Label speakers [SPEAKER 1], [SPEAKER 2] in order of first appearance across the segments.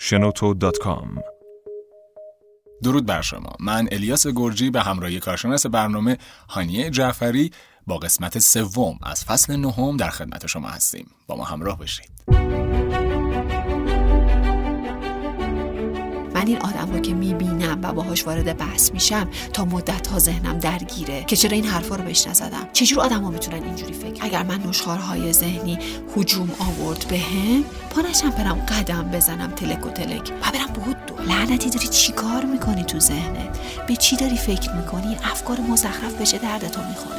[SPEAKER 1] shenoto.com
[SPEAKER 2] درود بر شما. من الیاس گرجی به همراهی کارشناس برنامه هانیه جعفری با قسمت سوم از فصل نهم در خدمت شما هستیم. با ما همراه باشید.
[SPEAKER 3] این آدم رو که می‌بینم و باهاش وارد بحث میشم تا مدت ها ذهنم درگیره. که چرا این حرفا رو بهش نزدم؟ چجور آدم ها می‌تونن اینجوری فکر؟ اگر من نشخارهای ذهنی هجوم آورد به هم پا نشم برم قدم بزنم تلک و تلک و برم بود دو. لعنتی داری چی کار می‌کنی تو ذهنت؟ به چی داری فکر می‌کنی؟ افکار مزخرف بشه دردتو می‌خوره.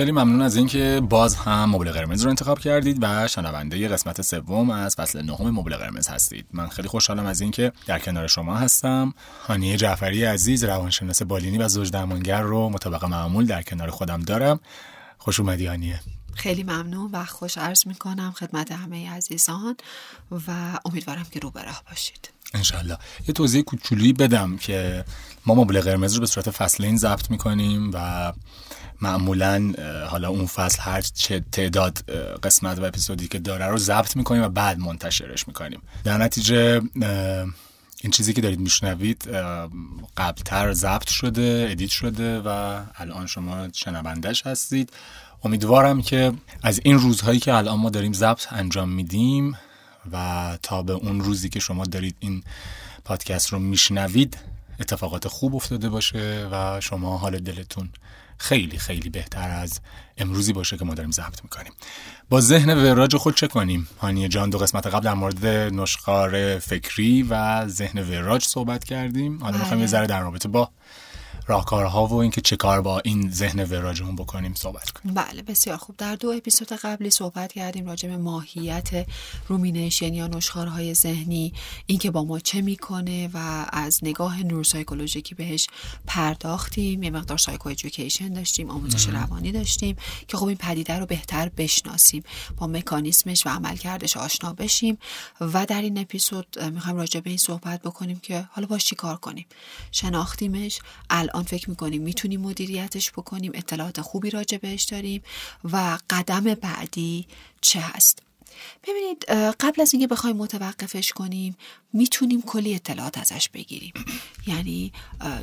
[SPEAKER 2] خیلی ممنون از اینکه باز هم مبل قرمز رو انتخاب کردید و شنونده قسمت سوم از فصل نهم مبل قرمز هستید. من خیلی خوشحالم از اینکه در کنار شما هستم. هانیه جعفری عزیز روانشناس بالینی و زوج درمانگر رو مطابق معمول در کنار خودم دارم. خوش اومدی هانیه.
[SPEAKER 3] خیلی ممنون و خوش عرض می‌کنم خدمت همه عزیزان و امیدوارم که رو به راه باشید.
[SPEAKER 2] انشالله یه توضیح کوچولویی بدم که ما مبل قرمز رو به صورت فصلین ضبط می‌کنیم و معمولا حالا اون فصل هر چه تعداد قسمت و اپیزودی که داره رو ضبط می‌کنیم و بعد منتشرش می‌کنیم. در نتیجه این چیزی که دارید میشنوید قبلتر ضبط شده ادیت شده و الان شما شنوندش هستید. امیدوارم که از این روزهایی که الان ما داریم ضبط انجام میدیم و تا به اون روزی که شما دارید این پادکست رو میشنوید اتفاقات خوب افتاده باشه و شما حال دلتون خیلی خیلی بهتر از امروزی باشه که ما داریم ضبط می‌کنیم. با ذهن وراج خود چه کنیم؟ هانیه جان دو قسمت قبل در مورد نشخار فکری و ذهن وراج صحبت کردیم. حالا می‌خوایم یه ذره در رابطه با راهکارها و اینکه چه کار با این ذهن وراجمون بکنیم صحبت کنیم.
[SPEAKER 3] بله بسیار خوب. در دو اپیزود قبلی صحبت کردیم راجع به ماهیت rumination یا نشخوارهای ذهنی اینکه با ما چه می‌کنه و از نگاه نوروسایکولوژیکی بهش پرداختیم. یه مقدار psychoeducation داشتیم آموزش روانی داشتیم که خب این پدیده رو بهتر بشناسیم با مکانیسمش و عملکردش آشنا بشیم. و در این اپیزود می‌خوایم راجع به این صحبت بکنیم که حالا باهاش چی کار کنیم. شناختیمش الان فکر می‌کنیم می‌تونیم مدیریتش بکنیم اطلاعات خوبی راجع بهش داریم و قدم بعدی چه هست؟ ببینید قبل از اینکه بخوایم متوقفش کنیم می‌تونیم کلی اطلاعات ازش بگیریم. یعنی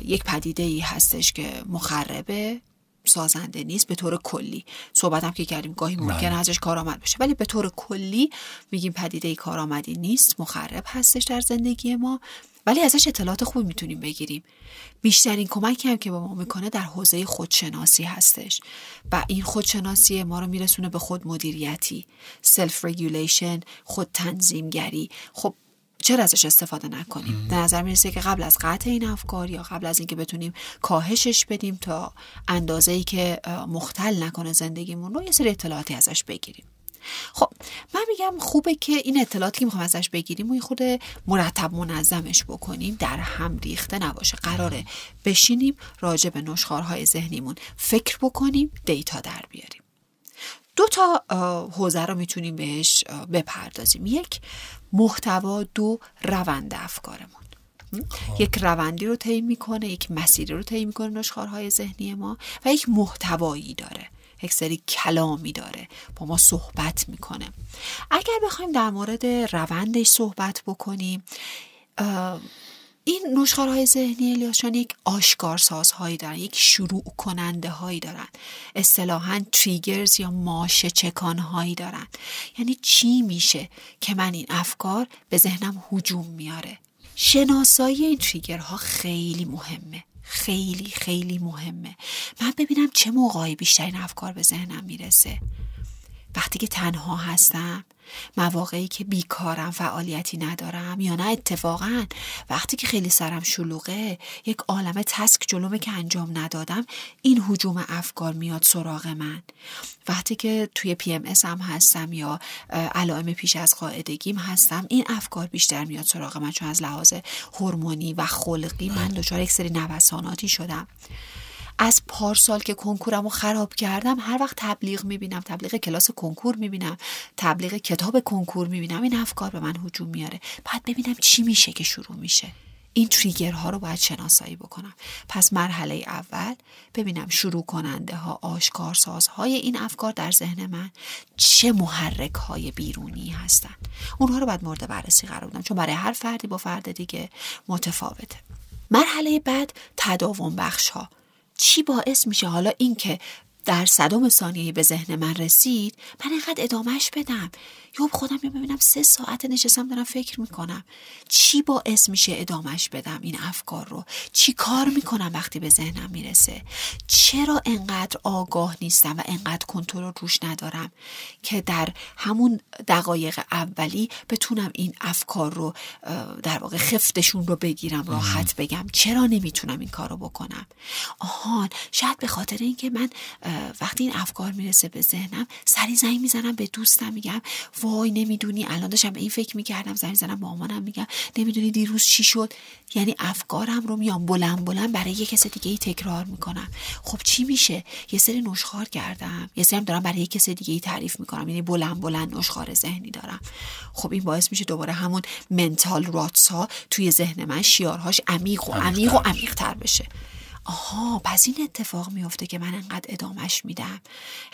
[SPEAKER 3] یک پدیده ای هستش که مخربه سازنده نیست به طور کلی. صحبت که کردیم گاهی ممکن ازش کارآمد بشه. ولی به طور کلی میگیم پدیده ای کارآمدی نیست مخرب هستش در زندگی ما. ولی ازش اطلاعات خوبی می‌تونیم بگیریم. بیشترین کمکی هم که به ما می‌کنه در حوزه خودشناسی هستش و این خودشناسی ما رو میرسونه به خود مدیریتی self-regulation خود تنظیمگری. خب چرا ازش استفاده نکنیم؟ به نظر می‌رسه که قبل از قطع این افکار یا قبل از اینکه بتونیم کاهشش بدیم تا اندازه ای که مختل نکنه زندگیمون رو یه سری اطلاعاتی ازش بگیریم. خب من میگم خوبه که این اطلاعاتی که می‌خوام ازش بگیریم و یه خود مرتب منظمش بکنیم در هم ریخته نباشه. قراره بشینیم راجع به نشخارهای ذهنیمون فکر بکنیم دیتا در بیاریم. دو تا حوزه رو می‌تونیم بهش بپردازیم. یک محتوا دو روند افکارمون. یک روندی رو طی می‌کنه یک مسیری رو طی می‌کنه نشخارهای ذهنی ما و یک محتوایی داره. یک سری کلامی داره با ما صحبت می‌کنه. اگر بخوایم در مورد روندش صحبت بکنیم این نشخارهای ذهنی الیاشان یک آشکارسازهایی دارن یک شروع کننده هایی دارن. اصطلاحا تریگرز یا ماشه چکان هایی دارن. یعنی چی میشه که من این افکار به ذهنم هجوم میاره؟ شناسایی این تریگرها خیلی مهمه. خیلی خیلی مهمه. من ببینم چه موقعی بیشتر این افکار به ذهنم می‌رسه. وقتی که تنها هستم مواقعی که بیکارم فعالیتی ندارم یا نه اتفاقا وقتی که خیلی سرم شلوغه یک عالم تسک جلومه که انجام ندادم این حجوم افکار میاد سراغ من. وقتی که توی پی ام هم هستم یا علائم پیش از قاعدگیم هستم این افکار بیشتر میاد سراغ من چون از لحاظ هورمونی و خلقی من دچار یک سری نوساناتی شدم. از پارسال که کنکورم رو خراب کردم هر وقت تبلیغ می‌بینم تبلیغ کلاس کنکور می‌بینم تبلیغ کتاب کنکور می‌بینم این افکار به من هجوم میاره. بعد ببینم چی میشه که شروع میشه. این تریگرها رو باید شناسایی بکنم. پس مرحله اول ببینم شروع کننده ها آشکارسازهای این افکار در ذهن من چه محرک های بیرونی هستن اونها رو باید مورد بررسی قرار بدم چون برای هر فردی با فرد دیگه متفاوته. مرحله بعد تداوم بخش ها چی باعث میشه؟ حالا اینکه در صدام ثانیه به ذهن من رسید من اینقدر ادامهش بدم. یا خودم یا ببینم سه ساعت نشستم دارم فکر می‌کنم. چی باعث میشه ادامهش بدم این افکار رو؟ چی کار می‌کنم وقتی به ذهنم می‌رسه؟ چرا انقدر آگاه نیستم و انقدر کنترل روش ندارم که در همون دقایق اولی بتونم این افکار رو در واقع خفتشون رو بگیرم راحت بگم؟ چرا نمی‌تونم این کار رو بکنم؟ آهان شاید به خاطر اینکه من وقتی این افکار می‌رسه به ذهنم سری زنگ می‌زنم به دوستم میگم وای نمی‌دونی. الان داشتم به این فکر می‌کردم زنگ زنم مامانم میگم نمی‌دونی دیروز چی شد؟ یعنی افکارم رو میام بلند بلند برای یه کس دیگه ای تکرار می‌کنم. خب چی میشه؟ یه سری نشخار کردم. یه سری دارم برای یه کس دیگه ای تعریف می‌کنم. یعنی بلند بلند نشخار ذهنی دارم. خب این باعث میشه دوباره همون منتال راتس ها توی ذهن من شیارهاش عمیق و عمیق و عمیق تر بشه. آها پس این اتفاق میفته که من انقدر ادامش میدم.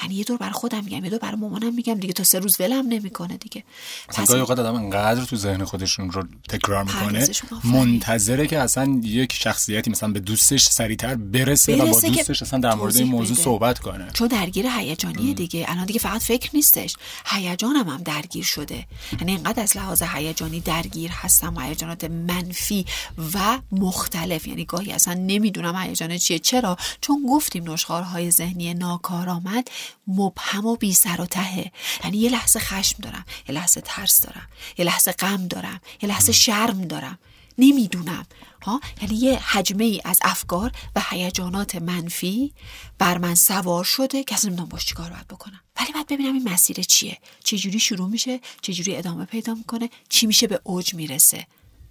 [SPEAKER 3] یعنی یه دور برای خودم میگم یه دور برای مامانم میگم دیگه تا سه روز ولم نمی‌کنه دیگه.
[SPEAKER 2] پس گاهی اوقات آدم انقدر تو ذهن خودشون رو تکرار می‌کنه منتظره که اصلا یک شخصیتی مثلا به دوستش سریعتر برسه, برسه و با دوستش اصلا در مورد این موضوع صحبت کنه.
[SPEAKER 3] چون درگیر هیجانی دیگه. الان دیگه فقط فکر نیستش. هیجانم هم درگیر شده. یعنی انقدر از لحاظ هیجانی درگیر هستم هیجانات منفی و مختلف. یعنی گاهی اصلا نمی‌دونم هیجان چیه؟ چرا؟ چون گفتیم نشخارهای ذهنی ناکارآمد مبهم و بی سر و تهه یعنی یه لحظه خشم دارم یه لحظه ترس دارم یه لحظه غم دارم یه لحظه شرم دارم. نمی‌دونم. ها؟ یعنی یه حجمه ای از افکار و هیجانات منفی بر من سوار شده که اصلا نمی‌دونم باش چیکار باید بکنم. ولی باید ببینم این مسیر چیه. چه جوری شروع میشه؟ چه جوری ادامه پیدا می‌کنه؟ چی میشه به اوج می‌رسه؟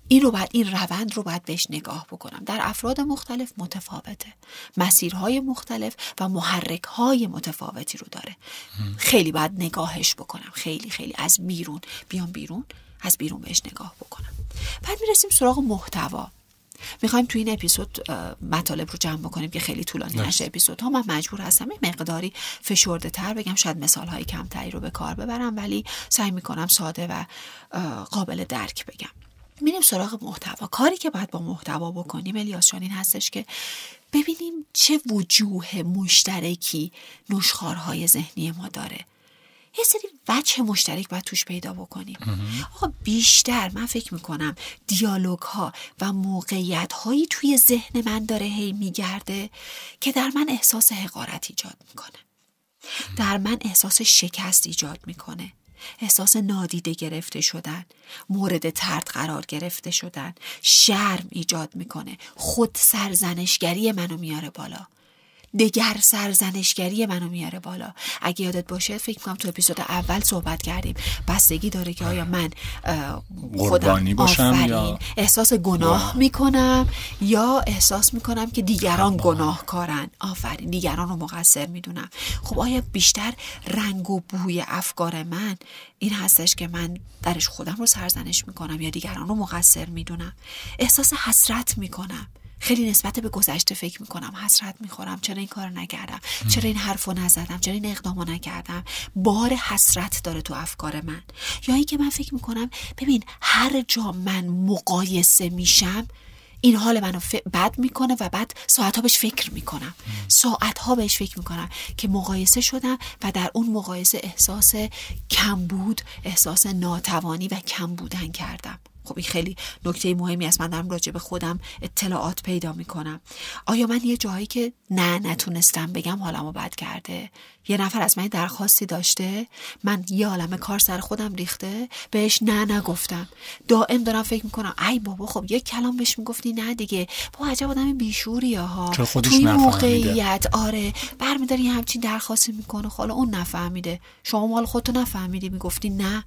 [SPEAKER 3] این رو باید این روند رو باید بهش نگاه بکنم. در افراد مختلف متفاوته. مسیرهای مختلف و محرکهای متفاوتی رو داره. خیلی باید نگاهش بکنم. خیلی خیلی. از بیرون. بیام بیرون. از بیرون بهش نگاه بکنم. بعد می‌رسیم سراغ محتوا. می‌خوایم تو این اپیزود مطالب رو جمع بکنیم که خیلی طولانی نشه اپیزود ها من مجبور هستم یه مقداری فشرده تر بگم. شاید مثال های کمتری رو به کار ببرم ولی سعی می‌کنم ساده و قابل درک بگم. میریم سراغ محتوا. کاری که باید با محتوا بکنیم الیاس این هستش که ببینیم چه وجوه مشترکی نشخارهای ذهنی ما داره. یه سری وجه مشترک باید توش پیدا بکنیم. آقا بیشتر من فکر می‌کنم دیالوگ ها و موقعیت هایی توی ذهن من داره هی میگرده که در من احساس حقارت ایجاد می‌کنه. در من احساس شکست ایجاد می‌کنه. احساس نادیده گرفته شدن مورد ترد قرار گرفته شدن. شرم ایجاد می‌کنه. خود سرزنشگری منو میاره بالا. دگر سرزنشگری منو میاره بالا. اگه یادت باشه فکر کنم تو اپیزود اول صحبت کردیم. بستگی داره که آیا من
[SPEAKER 2] خودم باشم یا
[SPEAKER 3] احساس گناه می‌کنم یا احساس می‌کنم که دیگران گناهکارن. آفرین. دیگران رو مقصر می‌دونم. خب آیا بیشتر رنگ و بوی افکار من این هستش که من درش خودم رو سرزنش می‌کنم یا دیگران رو مقصر می‌دونم؟ احساس حسرت می‌کنم. خیلی نسبت به گذشته فکر می‌کنم حسرت می‌خورم. چرا این کار نکردم؟ چرا این حرف رو نزدم؟ چرا این اقدام نکردم؟ بار حسرت داره تو افکار من. یا اینکه من فکر می‌کنم ببین هر جا من مقایسه میشم این حال منو بد می‌کنه و بعد ساعت ها بهش فکر می‌کنم. ساعت ها بهش فکر می‌کنم که مقایسه شدم و در اون مقایسه احساس کمبود احساس ناتوانی و کم بودن کردم. خب این خیلی نکته مهمی است. من دارم راجع به خودم اطلاعات پیدا می‌کنم. آیا من یه جایی که نه نتونستم بگم حالمو بد کرده؟ یه نفر از من درخواستی داشته؟ من یه عالم کار سر خودم ریخته؟ بهش نه نگفتم. دائم دارم فکر می‌کنم ای بابا خب یه کلام بهش می‌گفتی نه دیگه. با عجب آدم بیشوری ها.
[SPEAKER 2] توی
[SPEAKER 3] موقعیت آره. برمیداری همچین درخواستی می‌کنه حالا اون نفهمیده. شما مال خودتو نفهمیدی می‌گفتی نه.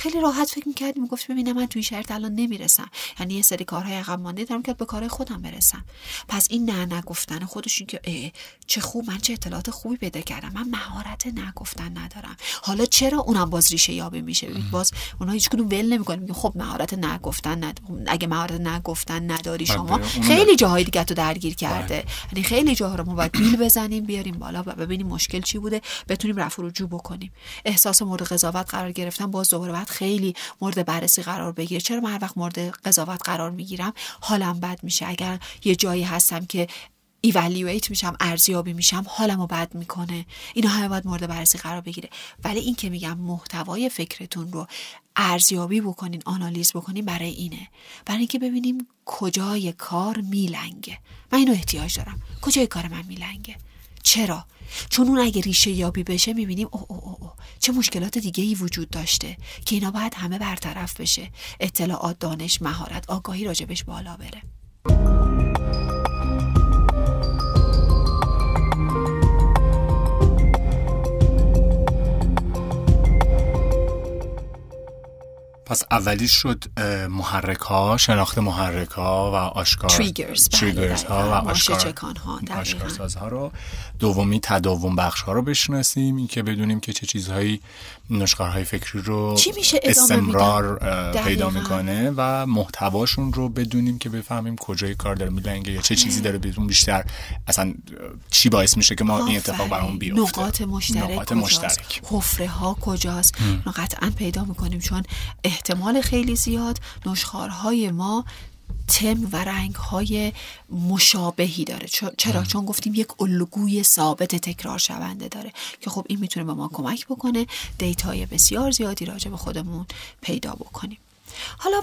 [SPEAKER 3] خیلی راحت فکر می‌کردیم گفت ببینم من توی شرط الان نمی‌رسم. یعنی یه سری کارهای عقب مانده دارم که به کارهای خودم برسم. پس این نه نگفتن خودش این که چه خوب من چه اطلاعات خوبی پیدا کردم. من مهارت نگفتن ندارم. حالا چرا اونم باز ریشه یابی میشه؟ باز اونها هیچ کدوم ول نمی‌کنن. میگن خب مهارت نگفتن ند... اگه مهارت نگفتن نداری بله، شما خیلی جاهای دیگه تو درگیر کرده. بله. یعنی خیلی جاها رو ما باید بیل بزنیم بیاریم بالا و ببینیم مشکل چی بوده. بتونیم رفع رجوع بکنیم. احساس مورد قضاوت قرار گرفتن باز دوباره خیلی مورد بررسی قرار بگیره. چرا من هر وقت مورد قضاوت قرار می‌گیرم؟ حالم بد میشه. اگر یه جایی هستم که ایوالیویت میشم ارزیابی میشم حالمو بد می‌کنه. اینا همه باید مورد بررسی قرار بگیره. ولی این که میگم محتوای فکرتون رو ارزیابی بکنین آنالیز بکنین برای اینه. برای اینکه ببینیم کجای کار میلنگه. من اینو احتیاج دارم. کجای کار من میلنگه؟ چرا؟ چون اون اگه ریشه یابی بشه می‌بینیم او او او, او. چه مشکلات دیگه ای وجود داشته که اینا باید همه برطرف بشه. اطلاعات دانش مهارت آگاهی راجبش بالا بره.
[SPEAKER 2] پس اولیش شد محرک ها شناخت محرک ها و آشکار.
[SPEAKER 3] تریگرز,
[SPEAKER 2] تریگرز ها و آشکار. ها رو. دومی تداوم بخش ها رو بشناسیم. این که بدونیم که چه چیزهایی نشخارهای فکری رو
[SPEAKER 3] چی میشه
[SPEAKER 2] استمرار پیدا می‌کنه و محتواشون رو بدونیم که بفهمیم کجای کار داره میلنگه یا چه چیزی داره بدون بیشتر اصلا چی باعث میشه که ما این اتفاق برامون بیفته؟
[SPEAKER 3] نقاط مشترک نقاط مشترک. حفره ها کجاست؟ قطعا پیدا می‌کنیم چون احتمال خیلی زیاد نشخارهای ما تم و رنگ های مشابهی داره. چرا؟ چون گفتیم یک الگوی ثابت تکرار شونده داره که خب این می‌تونه به ما کمک بکنه. دیتای بسیار زیادی راجع به خودمون پیدا بکنیم. حالا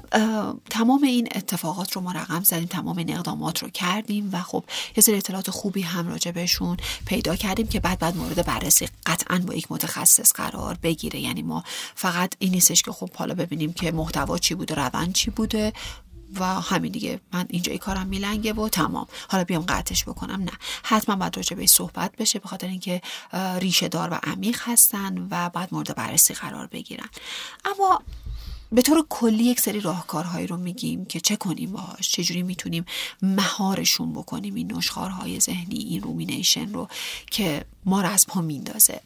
[SPEAKER 3] تمام این اتفاقات رو ما رقم زدیم تمام این اقدامات رو کردیم و خب یه سری اطلاعات خوبی هم راجع بهشون پیدا کردیم که بعد بعد مورد بررسی قطعا با یک متخصص قرار بگیره. یعنی ما فقط این نیستش که خب حالا ببینیم که محتوا چی بوده روند چی بوده و همین دیگه. من اینجا ای کارم میلنگه و تمام. حالا بیام قطعش بکنم. نه. حتما باید راجع به صحبت بشه به خاطر اینکه ریشه دار و عمیق هستن و بعد مورد بررسی قرار بگیرن. اما به طور کلی یک سری راهکارهایی رو میگیم که چه کنیم باهاش چجوری می‌تونیم مهارشون بکنیم این نشخارهای ذهنی این رومینیشن رو که ما رو از پا میندازه.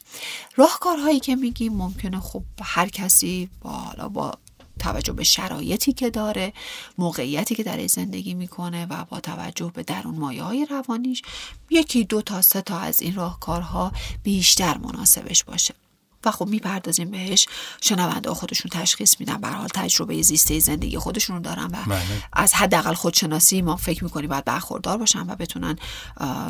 [SPEAKER 3] راهکارهایی که میگیم ممکنه خب هر کسی با حالا با توجه به شرایطی که داره موقعیتی که در زندگی می‌کنه و با توجه به درون مایه های روانیش یکی دو تا سه تا از این راهکارها بیشتر مناسبش باشه. و خب می‌پردازیم بهش. شنونده خودشون تشخیص میدن. به حال تجربه زیسته زندگی خودشون رو دارن و بله. از حداقل خودشناسی ما فکر می‌کنیم باید برخوردار باشن و بتونن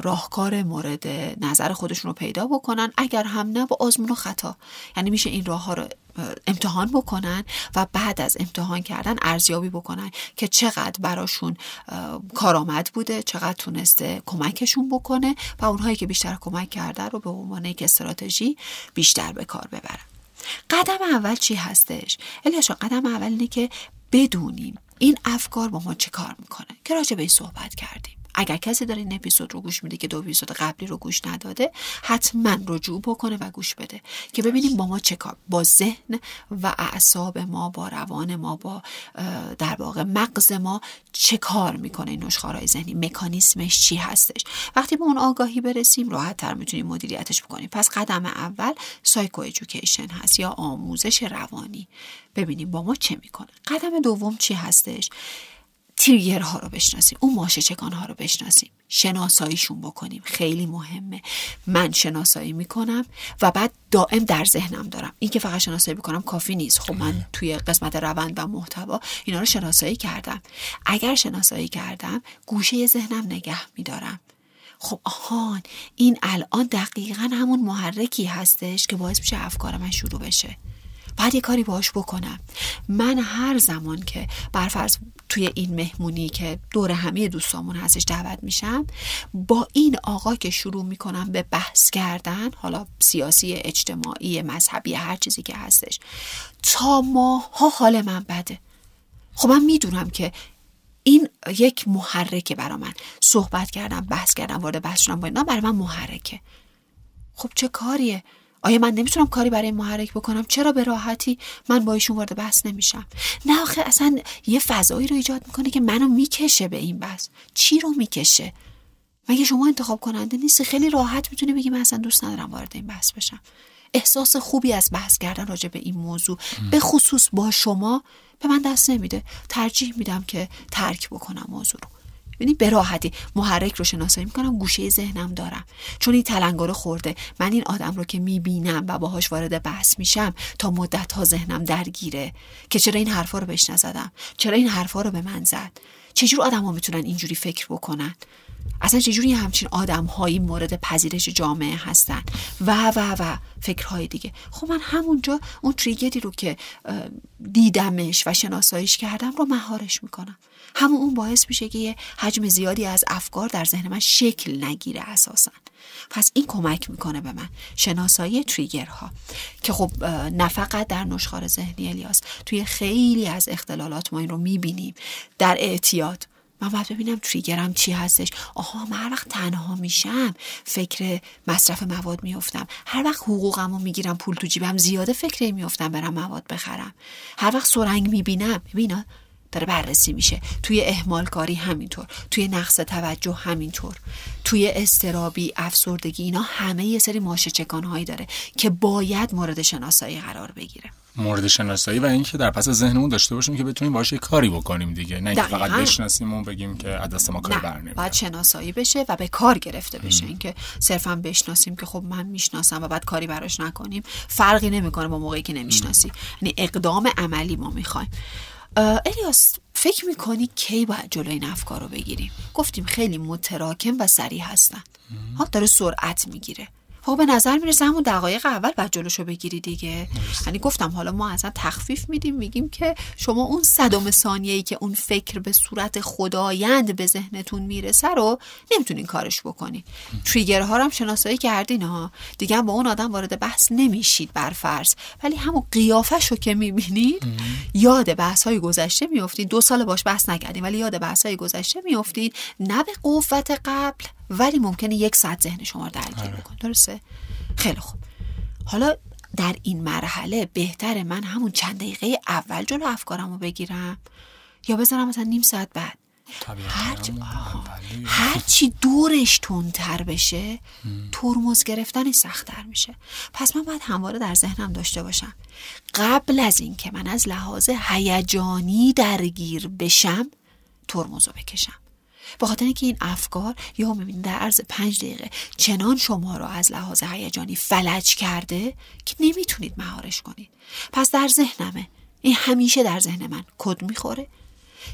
[SPEAKER 3] راهکار مورد نظر خودشون رو پیدا بکنن. اگر هم نه با آزمون و خطا. یعنی میشه این راه ها رو امتحان بکنن و بعد از امتحان کردن ارزیابی بکنن که چقدر براشون کارآمد بوده چقدر تونسته کمکشون بکنه و اونهایی که بیشتر کمک کرده رو به عنوان یک استراتژی بیشتر به کار ببرن. قدم اول چی هستش؟ الیاشا قدم اول اینه که بدونیم این افکار با ما چه کار می‌کنه که راجع به صحبت کردیم. اگر کسی داره این اپیزود رو گوش میده که دو اپیزود قبلی رو گوش نداده حتما رجوع بکنه و گوش بده که ببینیم با ما چه کار با ذهن و اعصاب ما با روان ما با در واقع مغز ما چه کار می‌کنه این نشخارهای ذهنی؟ مکانیسمش چی هستش؟ وقتی به اون آگاهی برسیم راحت تر می‌تونیم مدیریتش بکنیم. پس قدم اول سایکو ایژوکیشن هست یا آموزش روانی. ببینیم با ما چه می‌کنه. قدم دوم چی هستش؟ ها رو بشناسیم اون ماشه چکان ها رو بشناسیم شناساییشون بکنیم خیلی مهمه. من شناسایی می‌کنم و بعد دائم در ذهنم دارم. این که فقط شناسایی بکنم کافی نیست. خب من توی قسمت روند و محتوا اینا رو شناسایی کردم. اگر شناسایی کردم گوشه ذهنم نگه میدارم. خب آهان این الان دقیقا همون محرکی هستش که باعث میشه افکار من شروع بشه. بعد یه کاری باش بکنم. من هر زمان که برفرض توی این مهمونی که دور همه دوستامون هستش دعوت میشم با این آقا که شروع می‌کنم به بحث کردن حالا سیاسی اجتماعی مذهبی هر چیزی که هستش تا ماها حال من بده. خب من می‌دونم که این یک محرکه برا من. صحبت کردم بحث کردم وارد بحث شدم با اینا برای من محرکه. خب چه کاریه؟ آیا من نمی‌تونم کاری برای محرک بکنم؟ چرا به راحتی من با ایشون وارد بحث نمیشم؟ نه آخه اصلا یه فضایی رو ایجاد می‌کنه که منو می‌کشه به این بحث. چی رو می‌کشه؟ مگه شما انتخاب کننده نیستی؟ خیلی راحت می‌تونی بگی من اصلا دوست ندارم وارد این بحث بشم. احساس خوبی از بحث کردن راجع به این موضوع. به خصوص با شما به من دست نمیده. ترجیح میدم که ترک بکنم موضوع رو. یعنی به راحتی. محرک رو شناسایی می‌کنم گوشه ذهنم دارم. چون این تلنگر خورده. من این آدم رو که می‌بینم و باهاش وارد بحث میشم تا مدت ها ذهنم درگیره. که چرا این حرفا رو بهش نزدم؟ چرا این حرفا رو به من زد؟ چجور آدم ها می‌تونن اینجوری فکر بکنن؟ اصلا چجوری همچین آدم هایی مورد پذیرش جامعه هستن؟ و و و فکرهای دیگه. خب من همونجا اون تریگری رو که دیدمش و شناساییش کردم رو مهارش می‌کنم. همون اون باعث میشه که یه حجم زیادی از افکار در ذهن من شکل نگیره اساسا. پس این کمک می‌کنه به من. شناسایی تریگرها. که خب نه فقط در نشخار ذهنی الیاس. توی خیلی از اختلالات ما این رو می‌بینیم. در اعتیاد. من باید ببینم تریگرم چی هستش. آها من هر وقت تنها میشم فکر مصرف مواد میفتم هر وقت حقوقمو می‌گیرم پول تو جیبم زیاده فکر میفتم برم مواد بخرم. هر وقت سرنگ می‌بینم. ببینا داره بررسی میشه. توی اهمال کاری همینطور توی نقص توجه همینطور توی استرابی افسردگی اینا همه یه سری ماشه چکان هایی داره که باید مورد شناسایی قرار بگیره.
[SPEAKER 2] مورد شناسایی و اینکه در پس ذهنمون داشته باشیم که بتونیم باشه کاری بکنیم دیگه. نه اینکه فقط بشناسیم و بگیم که از دست ما کار برنمیاد
[SPEAKER 3] باید شناسایی بشه و به کار گرفته بشه. اینکه صرفا بشناسیم که خب من می‌شناسم و بعد کاری براش نکنیم فرقی نمی‌کنه با موقعی که نمی‌شناسی. یعنی اقدام عملی ما می‌خوایم. الیاس فکر می‌کنی کی باید جلوی این افکار رو بگیریم؟ گفتیم خیلی متراکم و سریع هستن. ها داره سرعت می‌گیره. خب به نظر می‌رسه همون دقایق اول بعد جلوشو بگیری دیگه. یعنی گفتم حالا ما اصلا تخفیف میدیم میگیم که شما اون صدم ثانیه ای که اون فکر به صورت خدایند به ذهنتون می‌رسه رو نمی‌تونین کارش بکنین تریگرها رو هم شناسایی کردین ها دیگه با اون آدم وارد بحث نمیشید بر فرض ولی همون قیافش رو که می‌بینید یاد بحث های گذشته میافتید. دو سال باش بحث نکردین ولی یاد بحث های گذشته میافتید. نه به قوت قبل ولی ممکنه یک ساعت ذهن شما رو درگیر آره. بکن درسته؟ خیلی خوب. حالا در این مرحله بهتر من همون چند دقیقه اول جلو افکارم رو بگیرم یا بذارم مثلا نیم ساعت بعد. هر چی دورش تندتر بشه ترمز گرفتنش سختتر میشه. پس من باید همواره در ذهنم داشته باشم. قبل از اینکه من از لحاظ هیجانی درگیر بشم ترمز رو بکشم. به خاطر اینکه این افکار یا می‌بینید در عرض پنج دقیقه چنان شما رو از لحاظ هیجانی فلج کرده که نمی‌تونید مهارش کنید. پس در ذهنمه. این همیشه در ذهن من کد می‌خوره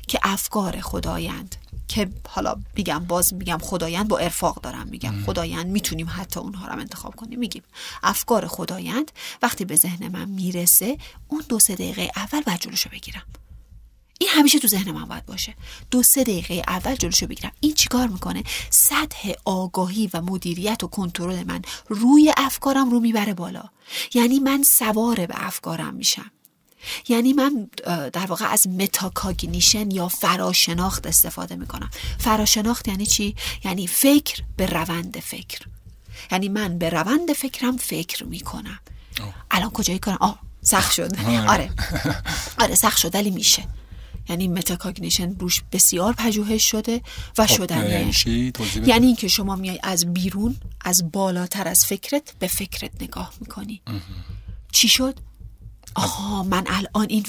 [SPEAKER 3] که افکار خدایند که حالا میگم باز میگم خدایند با ارفاق دارم میگم. خدایند می‌تونیم حتی اونها رو انتخاب کنیم. میگیم افکار خدایند وقتی به ذهن من می‌رسه اون دو سه دقیقه اول باید جلوشو بگیرم. این همیشه تو ذهن من باید باشه. دو سه دقیقه اول جلوشو بگیرم. این چیکار می‌کنه؟ سطح آگاهی و مدیریت و کنترل من روی افکارم رو می‌بره بالا. یعنی من سوار به افکارم میشم. یعنی من در واقع از metacognition یا فراشناخت استفاده می‌کنم. فراشناخت یعنی چی؟ یعنی فکر به روند فکر. یعنی من به روند فکرم فکر می‌کنم. الان کجایی کنم؟ آه سخت شد. آره. آره سخت شد ولی میشه. یعنی metacognition روش بسیار پژوهش شده و خب شدنیه. یعنی, یعنی اینکه شما میای از بیرون از بالاتر از فکرت به فکرت نگاه می‌کنی. چی شد؟ آها من الان این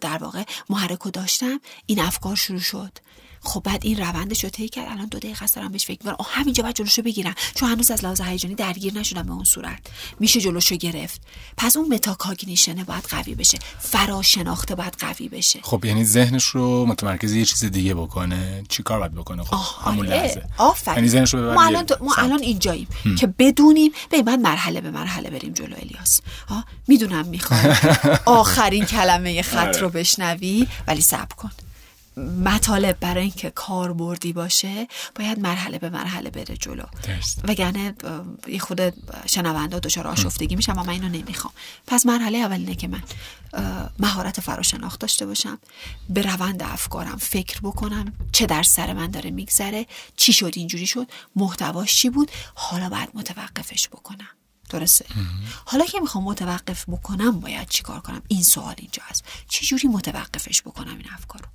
[SPEAKER 3] در واقع محرکو داشتم این افکار شروع شد. خب بعد این روندش رو طی کرد. الان دو دقیقه است دارم بهش فکر می‌کنم. همینجا باید جلوشو بگیرم. چون هنوز از لحاظ هیجانی درگیر نشدم به اون صورت. میشه جلوشو گرفت. پس اون metacognition باید قوی بشه. فراشناخته باید قوی بشه.
[SPEAKER 2] خب یعنی ذهنش رو متمرکز یه چیز دیگه بکنه. چیکار باید بکنه؟ خب همون آره. لحظه.
[SPEAKER 3] یعنی ذهنش رو ما الان ما الان اینجاییم که بدونیم. به بعد مرحله به مرحله بریم جلو الیاس. ها می‌دونم می‌خوام آخرین کلمه خط رو آره. بشنوی ولی صبر کن. مطالب برای اینکه کاربردی باشه باید مرحله به مرحله بره جلو. وگرنه یه خود شنونده دچار آشفتگی میشم و من اینو نمی‌خوام. پس مرحله اول اینه که من مهارت فراشناخت داشته باشم به روند افکارم فکر بکنم چه در سر من داره میگذره چی شد اینجوری شد محتواش چی بود حالا باید متوقفش بکنم. درسته؟ حالا که می‌خوام متوقف بکنم باید چیکار کنم؟ این سوال اینجا هست. چجوری متوقفش بکنم این افکار رو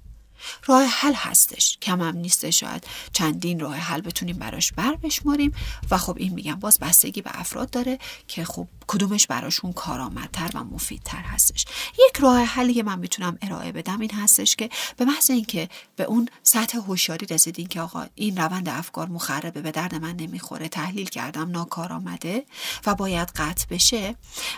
[SPEAKER 3] راه حل هستش. کم هم نیسته شاید چندین راه حل بتونیم براش بر بشماریم. و خب این میگم باز بستگی به افراد داره که خب کدومش براشون کارآمدتر و مفیدتر هستش. یک راه حلی که من می‌تونم ارائه بدم این هستش که به محض اینکه به اون سطح هوشیاری رسیدین که آقا این روند افکار مخربه به درد من نمی‌خوره تحلیل کردم ناکارآمده و باید قطع بشه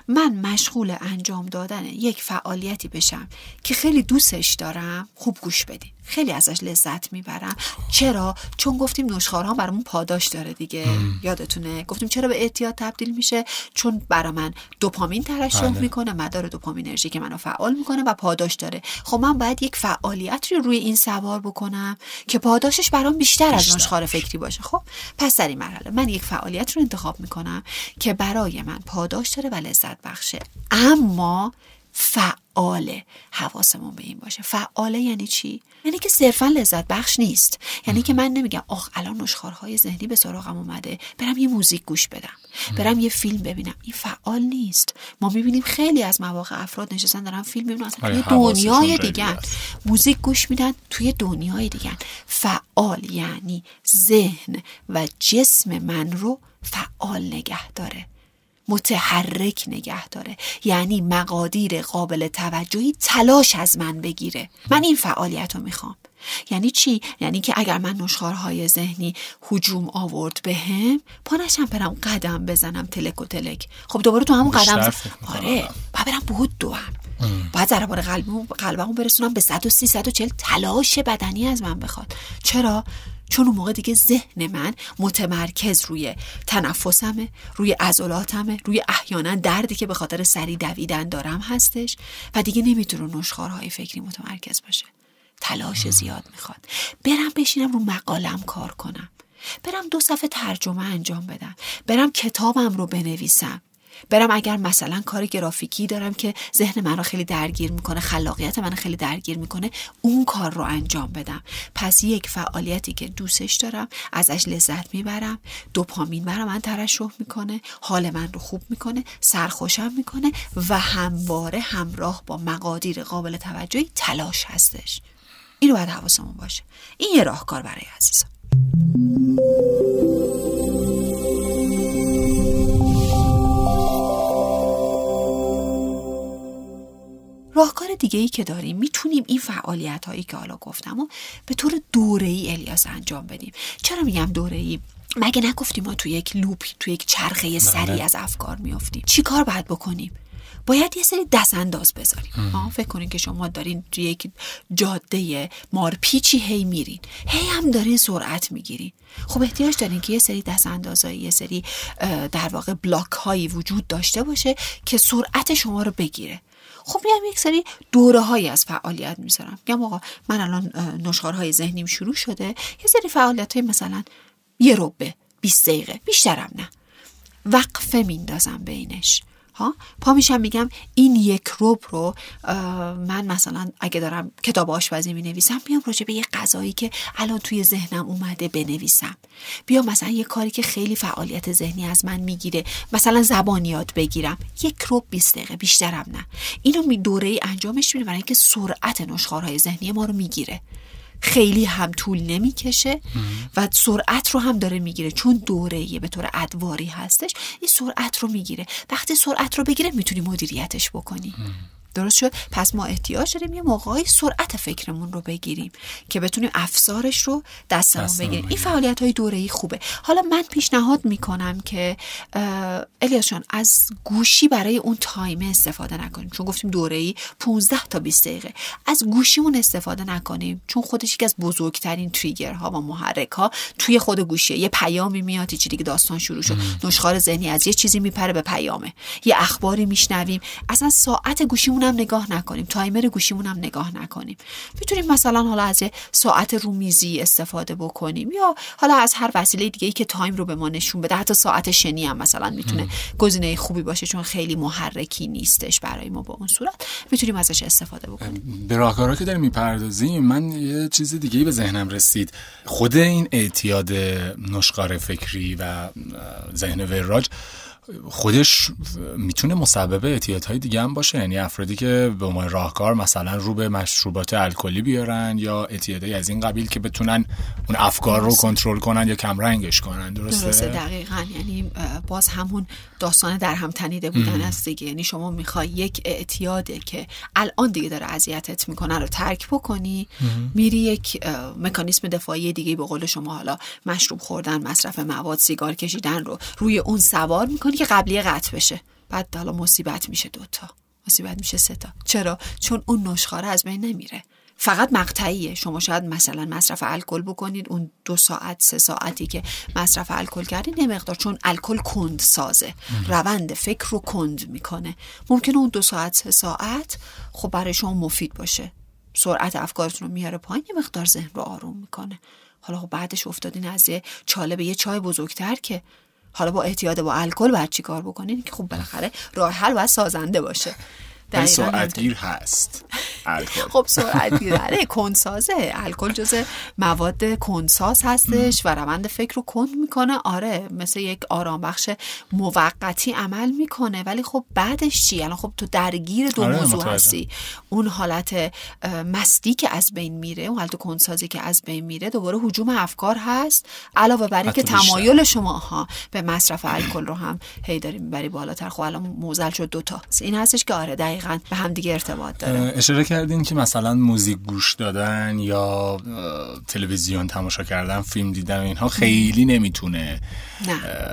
[SPEAKER 3] من مشغول انجام دادن یک فعالیتی بشم که خیلی دوستش دارم خوب گوش بدین. خیلی ازش لذت می‌برم. چرا؟ چون گفتیم نشخوارها برامون پاداش داره دیگه. یادتونه؟ گفتیم چرا به اعتیاد تبدیل میشه؟ چون برا من دوپامین ترشح
[SPEAKER 2] بله.
[SPEAKER 3] می‌کنه مدار دوپامین انرژی که منو فعال می‌کنه و پاداش داره. خب من باید یک فعالیت رو روی این سوار بکنم که پاداشش برام بیشتر از
[SPEAKER 2] بیشتر.
[SPEAKER 3] نشخوار فکری باشه. خب پس در این مرحله من یک فعالیت رو انتخاب می‌کنم که برای من پاداش داره و لذت بخشه. اما فعاله حواسمون به این باشه. فعاله یعنی چی؟ یعنی که صرفا لذت بخش نیست. یعنی که من نمیگم آخ الان نشخوارهای ذهنی به سراغم اومده. برم یه موزیک گوش بدم. برم یه فیلم ببینم. این فعال نیست. ما می‌بینیم خیلی از مواقع افراد نشستن دارن فیلم می‌بینن. اصلا
[SPEAKER 2] آره،
[SPEAKER 3] توی دنیای دیگه. موزیک گوش میدن توی دنیای دیگه. فعال یعنی ذهن و جسم من رو فعال نگه داره. متحرک نگه داره. یعنی مقادیر قابل توجهی تلاش از من بگیره. من این فعالیت رو می‌خوام. یعنی چی؟ یعنی که اگر من نشخارهای ذهنی هجوم آورد به هم پانشم برم قدم بزنم تلک و تلک. خب دوباره تو همون قدم
[SPEAKER 2] فکر
[SPEAKER 3] زن...
[SPEAKER 2] می‌کنم.
[SPEAKER 3] آره. باید برم بود دوام. باید ضربان قلبمو قلبمو برسونم به 130 140 تلاش بدنی از من بخواد. چرا؟ چون اون موقع دیگه ذهن من متمرکز روی تنفسمه روی عضلاتمه روی احیانا دردی که به خاطر سری دویدن دارم هستش و دیگه نمی‌تونه نشخارهای فکری متمرکز باشه. تلاش زیاد می‌خواد. برم بشینم رو مقالم کار کنم. برم دو صفحه ترجمه انجام بدم. برم کتابم رو بنویسم. برم اگر مثلا کار گرافیکی دارم که ذهن من رو خیلی درگیر می‌کنه خلاقیت من رو خیلی درگیر می‌کنه اون کار رو انجام بدم. پس یک فعالیتی که دوستش دارم ازش لذت می‌برم دوپامین برای من ترشح می‌کنه حال من رو خوب می‌کنه سرخوشم می‌کنه و همواره همراه با مقادیر قابل توجهی تلاش هستش. این رو باید حواسمون باشه. این یه راهکار برای عزیزم. راهکار دیگه ای که داریم می‌تونیم این فعالیت هایی که حالا گفتم و به طور دوره ای الیاس انجام بدیم. چرا میگم دوره ای مگه نگفتیم ما تو یک لوپ تو یک چرخه سری از افکار میافتیم؟ چی کار باید بکنیم؟ باید یه سری دست انداز بذاریم فکر کنین که شما دارین توی یک جاده مارپیچی هی میرین. هی هم دارین سرعت می‌گیرین. خب احتیاج دارین که یه سری دست اندازایی یه سری در واقع بلاک هایی وجود داشته باشه که سرعت شما رو بگیره. خب میام یک سری دوره هایی از فعالیت می‌ذارم. میگم آقا من الان نشخوارهای ذهنیم شروع شده. یه سری فعالیت های مثلا یه ربه 20 دقیقه بیشترم نه. وقفه میندازم بینش. ها پا میشم میگم این یک روب رو من مثلا اگه دارم کتاب آشپزی می نویسم بیام راجع به یه غذایی که الان توی ذهنم اومده بنویسم. بیام مثلا یه کاری که خیلی فعالیت ذهنی از من می‌گیره مثلا زبان یاد بگیرم. یک روب 20 دقیقه بیشترم نه. اینو می دوره ای انجامش میدیم برای اینکه سرعت نشخوارهای ذهنی ما رو می‌گیره. خیلی هم طول نمی‌کشه و سرعت رو هم داره می‌گیره. چون دوره به طور ادواری هستش این سرعت رو می‌گیره. وقتی سرعت رو بگیره می‌تونی مدیریتش بکنی. درست شد. پس ما احتیاج داریم یه موقعی سرعت فکرمون رو بگیریم که بتونیم افسارش رو دستمون بگیریم. این. فعالیت های دوره خوبه. حالا من پیشنهاد می‌کنم که جان از گوشی برای اون time استفاده نکنیم. چون گفتیم دوره ای 15 تا 20 دقیقه. از گوشیمون استفاده نکنیم. چون خودش یکی از بزرگترین trigger ها و محرک ها توی خود گوشیه. یه پیامی میاد چیزی دیگه داستان شروع شد. نشخوار ذهنی از یه چیزی میپره به پیامه. یه اخباری میشنویم. اصلا ساعت گوشیمون هم نگاه نکنیم. تایمر گوشیمون هم نگاه نکنیم. می‌تونیم مثلا حالا از یه ساعت رومیزی استفاده بکنیم یا حالا از هر وسیله دیگه ای که time رو به ما نشون بده. حتی ساعت شنی هم مثلا می‌تونه گزینه خوبی باشه چون خیلی محرکی نیستش برای ما با اون صورت. می‌تونیم ازش استفاده بکنیم.
[SPEAKER 2] به راهکارها که داریم می‌پردازیم. من یه چیز دیگه به ذهنم رسید. خود این اعتیاد نشخار فکری و ذهن وراج خودش می‌تونه مسبب اعتیادهای دیگه هم باشه. یعنی افرادی که به عنوان راهکار مثلا رو به مشروبات الکلی بیارن یا اعتیادهای از این قبیل که بتونن اون افکار رو کنترل کنن یا کمرنگش کنن. درسته؟
[SPEAKER 3] درسته دقیقا. یعنی باز همون داستان در هم تنیده بودن است دیگه. یعنی شما می‌خوای یک اعتیاده که الان دیگه داره اذیتت می‌کنه رو ترک بکنی میری یک مکانیسم دفاعی دیگه به قول شما حالا مشروب خوردن مصرف مواد سیگار کشیدن رو روی اون سوار می‌کنی که قبلی قطع بشه. بعد حالا مصیبت میشه دوتا مصیبت میشه سه تا. چرا؟ چون اون نشخاره از بین نمیره. فقط مقطعیه. شما شاید مثلا مصرف الکل بکنید. اون دو ساعت سه ساعتی که مصرف الکل کردید نمقدار چون الکل کند سازه. روند فکر رو کند می‌کنه. ممکنه اون دو ساعت سه ساعت خب برای شما مفید باشه. سرعت افکارتون رو میاره پایین یه مقدار ذهن رو آروم می‌کنه. حالا خب بعدش افتادین از یه چاله به یه چای بزرگتر که حالا با احتیاط با الکل بعد چی کار بکنین؟ که خب بالاخره راه حل باید سازنده باشه.
[SPEAKER 2] این سرعتگیر هست.
[SPEAKER 3] خب سرعتگیر آره کنسازه. الکل جز مواد کنساز هستش و روند فکر رو کند می‌کنه. آره مثل یک آرام بخش موقتی عمل می‌کنه. ولی خب بعدش چی؟ الان خب تو درگیر دو آره موضوع هستی. اون حالت مستی که از بین میره اون حالت کنسازی که از بین میره دوباره حجوم افکار هست. علاوه بر اینکه تمایل شما ها به مصرف الکل رو هم هی داری می‌بری بالاتر. خب الان موزل شد دوتا این هستش که آره دقیقا به هم دیگه ارتباط داره.
[SPEAKER 2] اشاره کردین که مثلا موزیک گوش دادن یا تلویزیون تماشا کردن فیلم دیدن اینها خیلی نمی‌تونه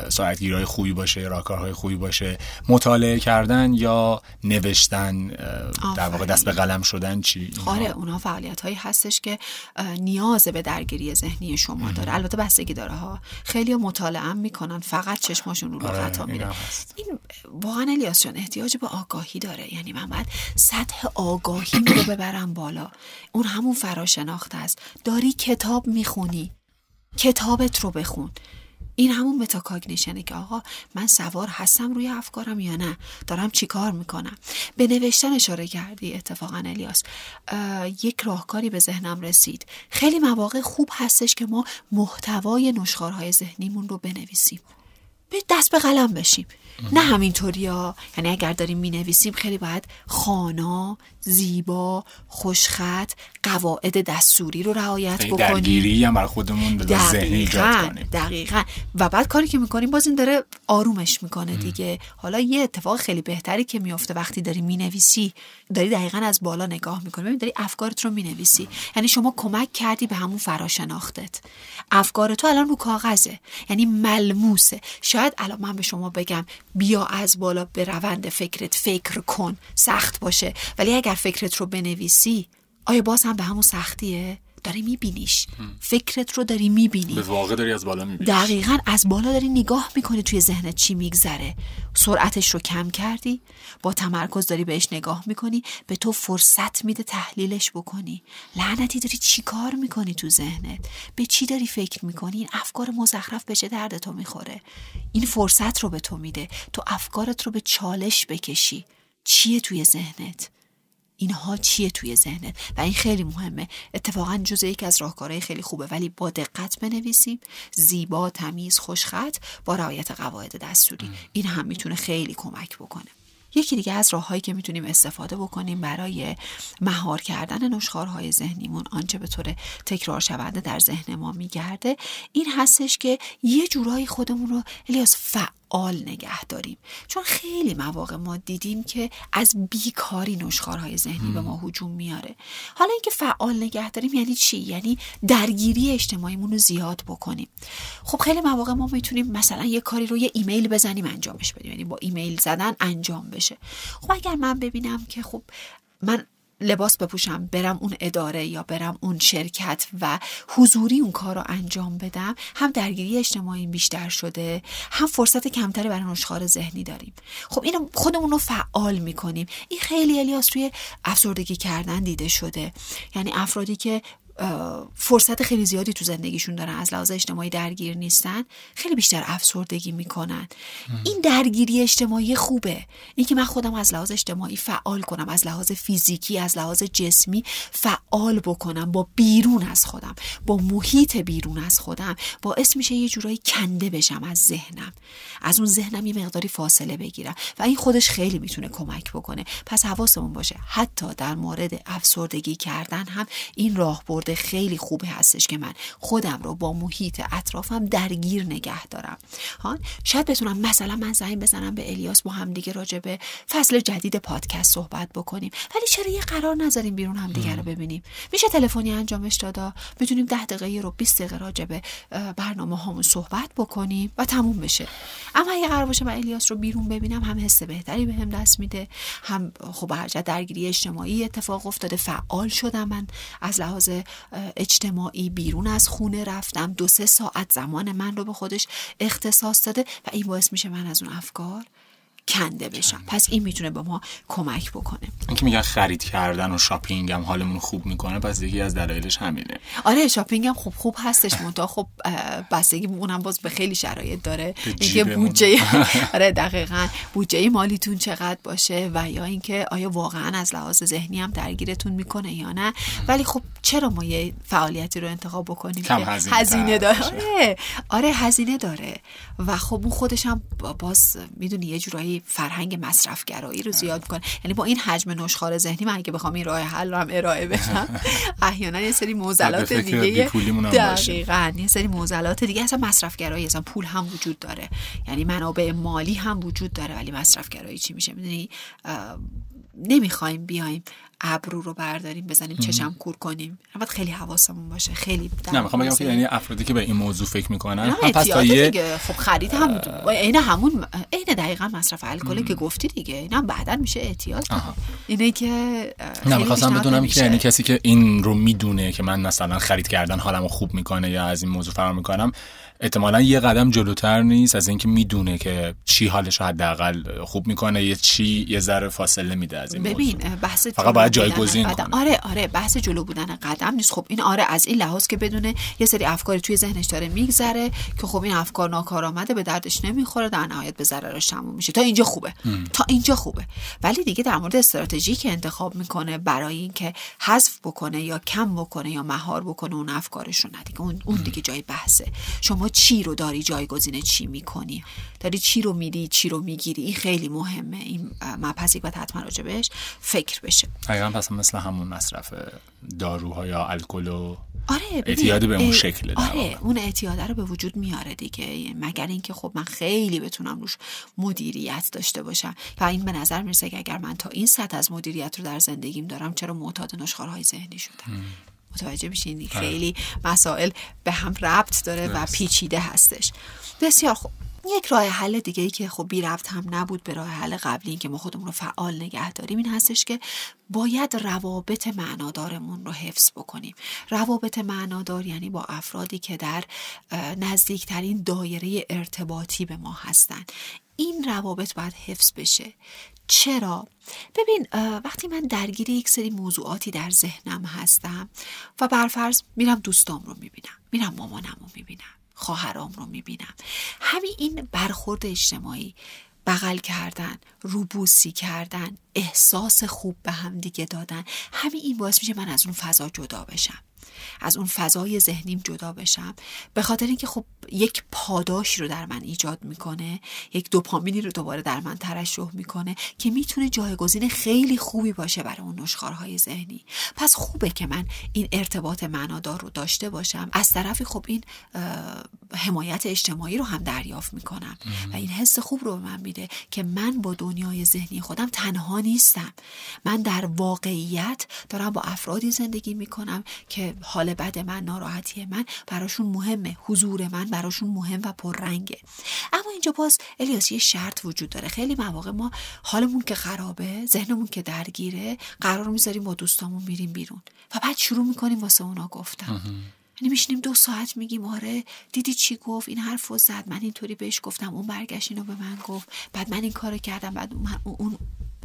[SPEAKER 2] ساعتگیرهای خوبی باشه راکارهای خوبی باشه. مطالعه کردن یا نوشتن در واقع دست به قلم شدن چی؟
[SPEAKER 3] آره اونا فعالیت هایی هستش که نیاز به درگیری ذهنی شما داره. البته بستگی داره ها. خیلی مطالعه می‌کنن فقط چشماشون رو آره خطا میره این واقعا الیاس جان احتیاج به آگاهی داره. یعنی من باید سطح آگاهی رو ببرم بالا. اون همون فراشناخت است. داری کتاب می‌خونی. کتابت رو بخون. این همون متاکاگنیشنه که آقا من سوار هستم روی افکارم یا نه؟ دارم چیکار می‌کنم؟ به نوشتن اشاره کردی اتفاقا الیاس. یک راهکاری به ذهنم رسید. خیلی مواقع خوب هستش که ما محتوای نشخارهای ذهنیمون رو بنویسیم. به دست به قلم بشیم. نه همینطوری ها. یعنی اگر داریم می نویسیم خیلی باید خانا زیبا خوشخط قواعد دستوری رو رعایت بکنیم
[SPEAKER 2] درگیری هم برای خودمون کنیم.
[SPEAKER 3] دقیقا. و بعد کاری که می‌کنیم باز این داره آرومش می‌کنه دیگه. حالا یه اتفاق خیلی بهتری که میفته وقتی داری می‌نویسی داری دقیقا از بالا نگاه می‌کنی ببین داری افکارت رو می‌نویسی. یعنی شما کمک کردی به همون فراشناختت. افکار تو الان رو کاغذه. یعنی ملموسه. شاید الان من به شما بگم بیا از بالا به روند فکرت فکر کن سخت باشه. ولی اگر فکرت رو بنویسی آیا باز هم به همون سختیه؟ داری میبینیش. فکرت رو داری می‌بینی.
[SPEAKER 2] به واقع داری از بالا می‌بینی
[SPEAKER 3] دقیقا از بالا داری نگاه می‌کنی توی ذهنت چی میگذره. سرعتش رو کم کردی با تمرکز داری بهش نگاه می‌کنی به تو فرصت میده تحلیلش بکنی. لعنتی داری چی کار می‌کنی تو ذهنت؟ به چی داری فکر می‌کنی؟ این افکار مزخرف به چه درد تو می‌خوره؟ این فرصت رو به تو میده. تو افکارت رو به چالش بکشی. چیه توی ذهنت؟ اینها چیه توی ذهنت؟ و این خیلی مهمه. اتفاقا جز یکی از راهکارهای خیلی خوبه. ولی با دقت بنویسیم. زیبا تمیز خوشخط با رعایت قواعد دستوری. این هم می‌تونه خیلی کمک بکنه. یکی دیگه از راههایی که می‌تونیم استفاده بکنیم برای مهار کردن نشخارهای ذهنیمون آنچه به طور تکرار شونده در ذهن ما میگرده این هستش که یه جورایی خودمون رو الیاس فعال نگه داریم. چون خیلی مواقع ما دیدیم که از بیکاری نشخارهای ذهنی به ما هجوم میاره. حالا اینکه فعال نگه داریم یعنی چی؟ یعنی درگیری اجتماعیمون رو زیاد بکنیم. خب خیلی مواقع ما می‌تونیم مثلا یه کاری رو یه ایمیل بزنیم انجامش بدیم. یعنی با ایمیل زدن انجام بشه. خب اگر من ببینم که خب من لباس بپوشم برم اون اداره یا برم اون شرکت و حضوری اون کار رو انجام بدم هم درگیری اجتماعی بیشتر شده هم فرصت کمتری برای نشخار ذهنی داریم. خب اینو خودمون رو فعال می‌کنیم. این خیلی الیاس توی افسردگی کردن دیده شده. یعنی افرادی که فرصت خیلی زیادی تو زندگیشون دارن از لحاظ اجتماعی درگیر نیستن خیلی بیشتر افسردگی می‌کنن. این درگیری اجتماعی خوبه. اینکه من خودم از لحاظ اجتماعی فعال کنم از لحاظ فیزیکی از لحاظ جسمی فعال بکنم با بیرون از خودم با محیط بیرون از خودم باعث میشه یه جورایی کنده بشم از ذهنم. از اون ذهنم یه مقداری فاصله بگیرم و این خودش خیلی می‌تونه کمک بکنه. پس حواسمون باشه. حتی در مورد افسردگی کردن هم این راه برده خیلی خوبه هستش که من خودم رو با محیط اطرافم درگیر نگه دارم. ها شاید بتونم مثلا من زنگ بزنم به الیاس با هم دیگه راجع به فصل جدید پادکست صحبت بکنیم. ولی چرا یه قرار نذاریم بیرون هم دیگه رو ببینیم؟ میشه تلفنی انجامش دادا می‌تونیم ده دقیقه رو 20 دقیقه راجع به برنامه هامون صحبت بکنیم و تموم بشه. اما اگه قرار باشه من الیاس رو بیرون ببینم هم حس بهتری بهم به دست میده هم خب هر درگیری اجتماعی اتفاق افتاده فعال شدم من از لحاظ اجتماعی بیرون از خونه رفتم. دو سه ساعت زمان من رو به خودش اختصاص داده و این باعث میشه من از اون افکار کنده بشم پس این می‌تونه به ما کمک بکنه.
[SPEAKER 2] اینکه میگن خرید کردن و شاپینگ هم حالمون خوب می‌کنه پس یکی از دلایلش همینه.
[SPEAKER 3] آره شاپینگ هم خوب خوب هستش منتها. خب بستگی اونم باز به خیلی شرایط داره. اینکه بودجه آره دقیقا. بودجه مالیتون چقدر باشه و یا اینکه آیا واقعا از لحاظ ذهنی هم درگیرتون می‌کنه یا نه. ولی خب چرا ما یه فعالیتی رو انتخاب بکنیم
[SPEAKER 2] کم هزینه, هزینه
[SPEAKER 3] داره آره آره هزینه داره. و خب اون خودش هم باز می‌دونی یه جورایی فرهنگ مصرفگرایی رو زیاد می‌کنه یعنی با این حجم نشخار ذهنی من اگه بخوام این راه حل رو هم ارائه بدم احیانا یه سری موزلات دیگه دقیقاً یه سری موزلات دیگه اصلا مصرفگرایی اصلا پول هم وجود داره. یعنی منابع مالی هم وجود داره ولی مصرفگرایی چی میشه؟ می‌دونی؟ نمی‌خوایم بیایم ابرو رو برداریم بزنیم چشم کور کنیم. باید خیلی حواسمون باشه خیلی
[SPEAKER 2] نه می‌خوام بگم که یعنی افرادی که به این موضوع فکر می‌کنن
[SPEAKER 3] هم پس تا یه. خب خرید هم عین همون عین دقیقا مصرف الکل که گفتی دیگه. اینا بعدا میشه احتیاط. اینه که
[SPEAKER 2] نه می‌خواستم بدونم که یعنی کسی که این رو می‌دونه که من مثلا خرید کردن حالمو خوب می‌کنه یا از این موضوع فرار می‌کنم احتمالا یه قدم جلوتر نیست از اینکه می‌دونه که چی حالش حداقل خوب می‌کنه یه چی یه ذره فاصله میده از این
[SPEAKER 3] ببین بحث
[SPEAKER 2] فقط باید جایگزین کنه.
[SPEAKER 3] آره آره بحث جلو بودن قدم نیست. خب این آره از این لحاظ که بدونه یه سری افکاری توی ذهنش داره میگذره که خب این افکار ناکارآمده به دردش نمی‌خوره در نهایت به ضررش تموم میشه. تا اینجا خوبه. تا اینجا خوبه. ولی دیگه در مورد استراتژی که انتخاب می‌کنه برای اینکه حذف بکنه یا کم بکنه یا مهار بکنه اون افکارش رو ندیگه اون اون دیگه جای بحثه. شما چی رو داری جایگزین چی می‌کنی؟ داری چی رو میدی چی رو می‌گیری؟ این خیلی مهمه. این مبحثی باید حتما راجبش فکر بشه.
[SPEAKER 2] دقیقا پس مثل همون مصرف داروها یا الکل و
[SPEAKER 3] آره
[SPEAKER 2] اعتیاد به اون شکل
[SPEAKER 3] آره اون اعتیاده رو به وجود میاره دیگه. مگر اینکه خب من خیلی بتونم روش مدیریت داشته باشم. و این به نظر می‌رسه که اگر من تا این سطح از مدیریت رو در زندگیم دارم چرا معتاد نشخارهای ذهنی شدم؟ متوجه میشین آره. خیلی مسائل به هم ربط داره و پیچیده هستش. بسیار خوب. یک راه حل دیگه ای که خب بی ربط هم نبود به راه حل قبلی این که ما خودمون رو فعال نگه داریم این هستش که باید روابط معنادارمون رو حفظ بکنیم. روابط معنادار یعنی با افرادی که در نزدیکترین دایره ارتباطی به ما هستن. این روابط باید حفظ بشه. چرا؟ ببین وقتی من درگیر یک سری موضوعاتی در ذهنم هستم و برفرض میرم دوستام رو می‌بینم میرم مامانم رو می‌بینم خواهرام رو می‌بینم همین این برخورد اجتماعی بغل کردن روبوسی کردن احساس خوب به هم دیگه دادن همین این باعث میشه من از اون فضا جدا بشم از اون فضای ذهنیم جدا بشم. به خاطر اینکه خب یک پاداشی رو در من ایجاد می‌کنه یک دوپامینی رو دوباره در من ترشح می‌کنه که می‌تونه جایگزین خیلی خوبی باشه برای اون نشخارهای ذهنی. پس خوبه که من این ارتباط معنادار رو داشته باشم. از طرفی خب این حمایت اجتماعی رو هم دریافت می‌کنم. و این حس خوب رو به من میده که من با دنیای ذهنی خودم تنها نیستم. من در واقعیت دارم با افرادی زندگی می‌کنم که حال بد من ناراحتی من براشون مهمه. حضور من براشون مهم و پررنگه. اما اینجا باز الیاس یه شرط وجود داره. خیلی مواقع ما حالمون که خرابه ذهنمون که درگیره قرار می‌ذاریم با دوستامون میریم بیرون. و بعد شروع می‌کنیم واسه اونا گفتم یعنی میشینیم دو ساعت میگیم آره دیدی چی گفت؟ این حرف رو زد. من اینطوری بهش گفتم. اون برگشت اینو به من گفت. بعد من این کارو کردم. بعد اون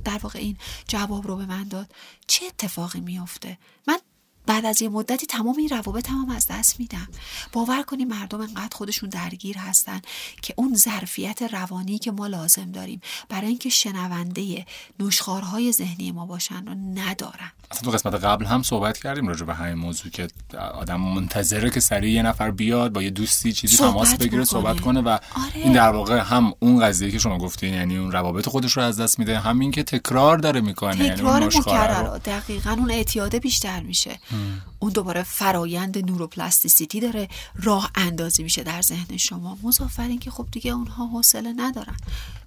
[SPEAKER 3] در واقع این جواب رو به من داد. چه اتفاقی میافته؟ من بعد از یه مدتی تمام این روابط هم, از دست میدم باور کنی مردم انقدر خودشون درگیر هستن که اون ظرفیت روانی که ما لازم داریم برای اینکه شنونده نشخارهای ذهنی ما باشن رو ندارن.
[SPEAKER 2] اصلا تو قسمت قبل هم صحبت کردیم راجع به همین موضوع که آدم منتظره که سریع یه نفر بیاد با یه دوستی چیزی تماس بگیره صحبت کنه و آره. این در واقع هم اون قضیه که شما گفتین یعنی اون روابط خودش رو از دست میده همین که تکرار داره می‌کنه
[SPEAKER 3] تکرار یعنی مکرر دقیقا اون اعتیاده بیشتر میشه. اون دوباره فرایند نوروپلاستیسیتی داره راه اندازی میشه در ذهن شما. مضافر که خب دیگه اونها حوصله ندارن.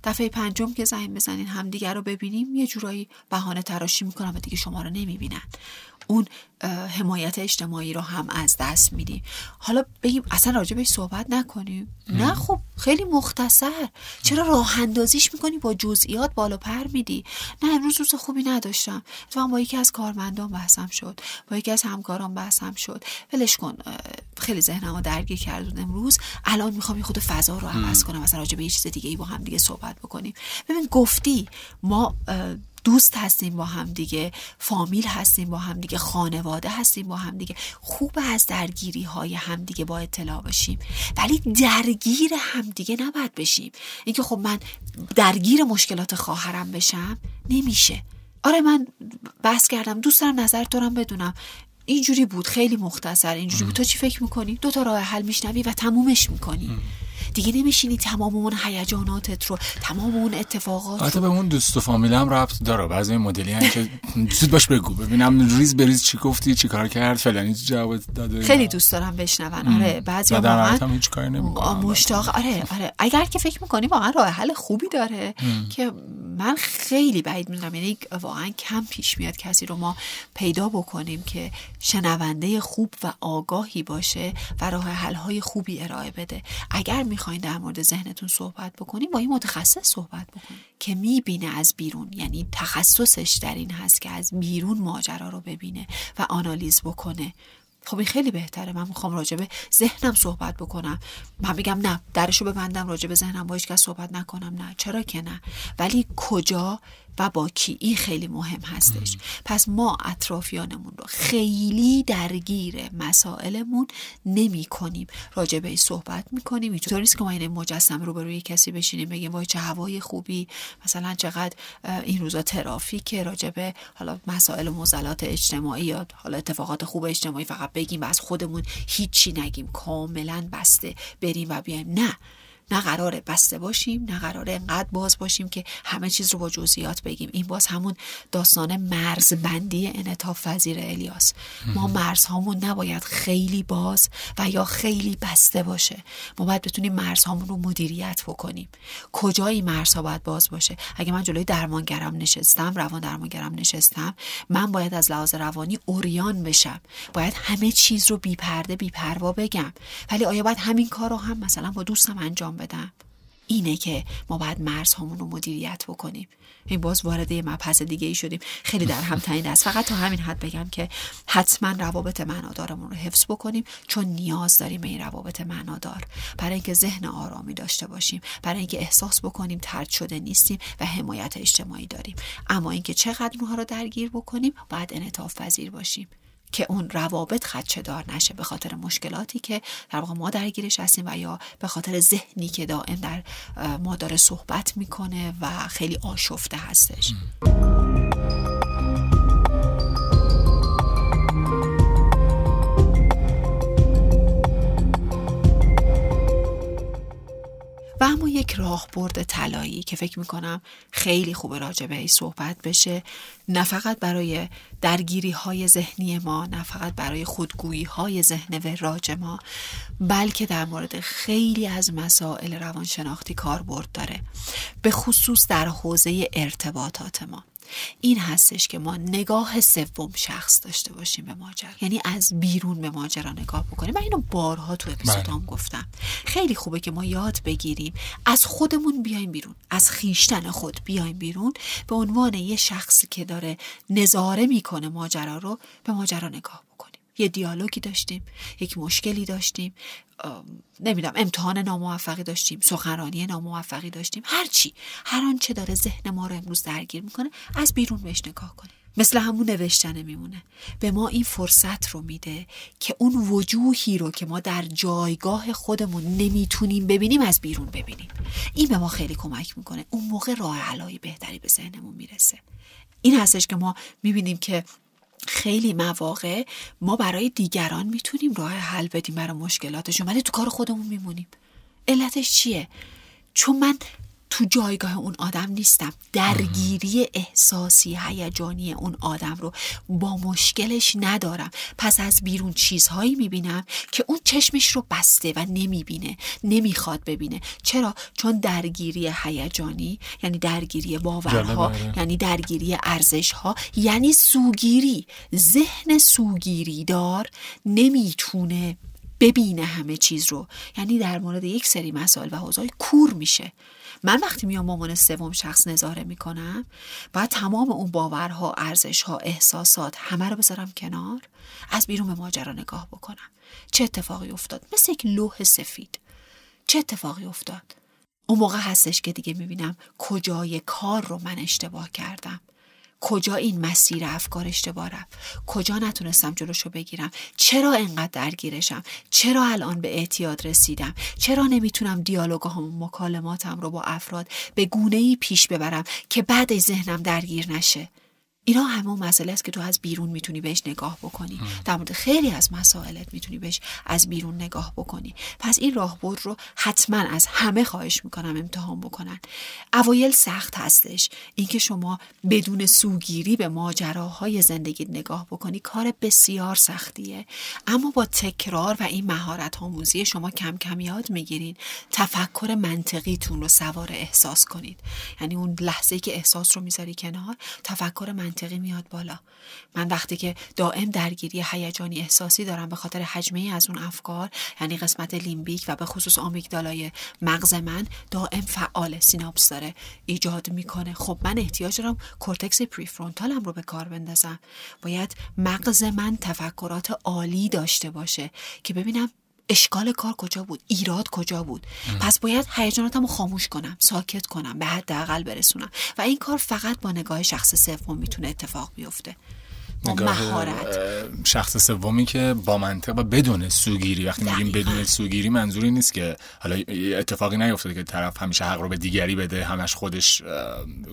[SPEAKER 3] دفعه پنجم که زنگ بزنین همدیگر رو ببینیم یه جورایی بهانه تراشی می‌کنن و دیگه شما رو نمی‌بینن. اون حمایت اجتماعی رو هم از دست میدیم حالا بگیم اصلا راجع بهش صحبت نکنیم. نه خب خیلی مختصر. چرا راه اندازیش می‌کنی با جزئیات بالا پر میدی؟ نه امروز روز خوبی نداشتم. تو با یکی از کارمندان بحثم شد. با یکی از همکاران بحثم شد. ولش کن خیلی ذهنمو درگیر کرد امروز. الان می‌خوام یه خود فضا رو عوض کنم. مثلا راجع به یه چیز دیگه ای با هم دیگه صحبت بکنیم. ببین گفتی ما دوست هستیم با هم دیگه فامیل هستیم با هم دیگه خانواده هستیم با هم دیگه. خوب از درگیری های هم دیگه با اطلاع باشیم ولی درگیر هم دیگه نباید بشیم. اینکه خب من درگیر مشکلات خواهرم بشم نمیشه. آره من بحث کردم دوست دارم نظر تو بدونم. اینجوری بود خیلی مختصر. اینجوری بود. تو چی فکر می‌کنی؟ دو تا راه حل میشنوی و تمومش می‌کنی. دیگه نمیشینی تمام اون هیجاناتت رو تمام اون اتفاقات
[SPEAKER 2] رو. به اون دوست و فامیل هم ربط داره. بعضی مدلی هم که دوست باش بگو. ببینم ریز بریز چی گفتی چی کار کرد فلانی جواب داده.
[SPEAKER 3] خیلی دوست دارم بشنون. آره بعضی
[SPEAKER 2] واقعا هم هیچ کاری
[SPEAKER 3] مشتاق. آره آره. اگر که فکر می‌کنی واقعا راه حل خوبی داره که من خیلی بعید می‌دونم. یعنی واقعا کم پیش میاد کسی رو ما پیدا بکنیم که شنونده خوب و آگاهی باشه و راه حل های خوبی ارائه بده. اگر می‌خواین در مورد ذهنتون صحبت بکنیم با این متخصص صحبت بکنیم. که می‌بینه از بیرون یعنی تخصصش در این هست که از بیرون ماجرا رو ببینه و آنالیز بکنه. خب این خیلی بهتره. من می‌خوام راجبه ذهنم صحبت بکنم. من میگم نه درشو ببندم راجبه ذهنم با هیچ صحبت نکنم. نه چرا که نه؟ ولی کجا و با کی این خیلی مهم هستش. پس ما اطرافیانمون رو خیلی درگیر مسائلمون نمی کنیم. راجع به صحبت می‌کنیم اینطوری نیست که ما این مجسم رو روی کسی بشینیم بگیم وای چه هوای خوبی. مثلا چقدر این روزا ترافیک راجع به حالا مسائل مزلات اجتماعی یا حالا اتفاقات خوب اجتماعی فقط بگیم و از خودمون هیچی نگیم. کاملا بسته بریم و بیایم. نه. نه قراره بسته باشیم نه قراره انقدر باز باشیم که همه چیز رو با جزئیات بگیم. این باز همون داستان مرزبندی انعطاف پذیر الیاس. ما مرزهامون نباید خیلی باز و یا خیلی بسته باشه. ما باید بتونیم مرزهامون رو مدیریت بکنیم. کجایی مرزها باید باز باشه؟ اگه من جلوی درمانگرم نشستم روان درمانگرم نشستم من باید از لحاظ روانی اوریان بشم. باید همه چیز رو بی پرده بی پروا بگم. ولی آیا باید همین کار رو هم مثلا با دوستم انجام بدم. اینه که ما باید مرزهامون رو مدیریت بکنیم. این باز وارد یه مبحث دیگه ای شدیم. خیلی در هم تنید است. فقط تا همین حد بگم که حتما روابط معنادارمون رو حفظ بکنیم چون نیاز داریم به این روابط معنادار. برای اینکه ذهن آرامی داشته باشیم برای اینکه احساس بکنیم ترد شده نیستیم و حمایت اجتماعی داریم. اما اینکه چقدر اونها رو درگیر بکنیم باید انعطاف پذیر باشیم. که اون روابط خدشه دار نشه به خاطر مشکلاتی که در واقع ما درگیرش هستیم و یا به خاطر ذهنی که دائم در ما داره صحبت می‌کنه و خیلی آشفته هستش. و اما یک راهبرد طلایی که فکر می‌کنم خیلی خوب راجع به صحبت بشه. نه فقط برای درگیری های ذهنی ما نه فقط برای خودگویی های ذهن وراج ما بلکه در مورد خیلی از مسائل روانشناختی کاربرد داره. به خصوص در حوزه ارتباطات ما. این هستش که ما نگاه سوم شخص داشته باشیم به ماجرا. یعنی از بیرون به ماجرا نگاه بکنیم. من اینو بارها تو اپیزودام بله. گفتم. خیلی خوبه که ما یاد بگیریم. از خودمون بیایم بیرون. از خیشتن خود بیایم بیرون. به عنوان یه شخصی که داره نظاره می‌کنه ماجرا رو به ماجرا نگاه یه دیالوگی داشتیم یک مشکلی داشتیم نمی‌دونم امتحان ناموفقی داشتیم سخنرانی ناموفقی داشتیم هر چی. هر آنچه داره ذهن ما رو امروز درگیر می‌کنه از بیرون بهش نگاه کنیم. مثل همون نوشتنه میمونه. به ما این فرصت رو میده که اون وجوهی رو که ما در جایگاه خودمون نمی‌تونیم ببینیم از بیرون ببینیم. این به ما خیلی کمک می‌کنه. اون موقع راه علایی بهتری به ذهنمون می‌رسه. این هستش که ما می‌بینیم که خیلی مواقع ما برای دیگران می‌تونیم راه حل بدیم برای مشکلاتشون ولی تو کار خودمون میمونیم. علتش چیه؟ چون من تو جایگاه اون آدم نیستم. درگیری احساسی هیجانی اون آدم رو با مشکلش ندارم. پس از بیرون چیزهایی می‌بینم که اون چشمش رو بسته و نمی‌بینه نمی‌خواد ببینه. چرا؟ چون درگیری هیجانی یعنی درگیری باورها یعنی درگیری ارزش ها یعنی سوگیری. ذهن سوگیری دار نمی‌تونه ببینه همه چیز رو. یعنی در مورد یک سری مسائل و حوزه کور میشه. من وقتی میام مامان سوم شخص نظاره می‌کنم باید تمام اون باورها ارزشها احساسات همه رو بذارم کنار از بیرون به ماجرا نگاه بکنم. چه اتفاقی افتاد؟ مثل یک لوح سفید. چه اتفاقی افتاد؟ اون موقع هستش که دیگه می‌بینم کجای کار رو من اشتباه کردم. کجا این مسیر افکار اشتباه رفت؟ کجا نتونستم جلوشو بگیرم؟ چرا انقدر درگیرشم؟ چرا الان به اعتیاد رسیدم؟ چرا نمی‌تونم دیالوگام و مکالماتم رو با افراد به گونه ای پیش ببرم که بعد ذهنم درگیر نشه؟ اینا همه مسئله است که تو از بیرون می‌تونی بهش نگاه بکنی. در مورد خیلی از مسائلت می‌تونی بهش از بیرون نگاه بکنی. پس این راهبرد رو حتما از همه خواهش می‌کنم امتحان بکنن. اوایل سخت هستش. اینکه شما بدون سوگیری به ماجراهای زندگی نگاه بکنی کار بسیار سختیه. اما با تکرار و این مهارت آموزی شما کم کم یاد می‌گیرین تفکر منطقیتون رو سوار احساس کنید. یعنی اون لحظه که احساس رو می‌ذاری کنار تفکر منطقی میاد بالا. من وقتی که دائم درگیری هیجانی احساسی دارم به خاطر هجمه ای از اون افکار یعنی قسمت لیمبیک و به خصوص آمیگدالای مغز من دائم فعال سیناپس داره. ایجاد می‌کنه. خب من احتیاج دارم cortex prefrontal م رو به کار بندازم. باید مغز من تفکرات عالی داشته باشه که ببینم اشکال کار کجا بود؟ ایراد کجا بود؟ پس باید هیجاناتم رو خاموش کنم ساکت کنم به حداقل برسونم. و این کار فقط با نگاه شخص سوم می‌تونه اتفاق بیفته. مهارت.
[SPEAKER 2] شخص سومی که با منطق و بدون سوگیری وقتی میگیم بدون سوگیری منظوری نیست که حالا اتفاقی نیفتاده که طرف همیشه حق رو به دیگری بده همش خودش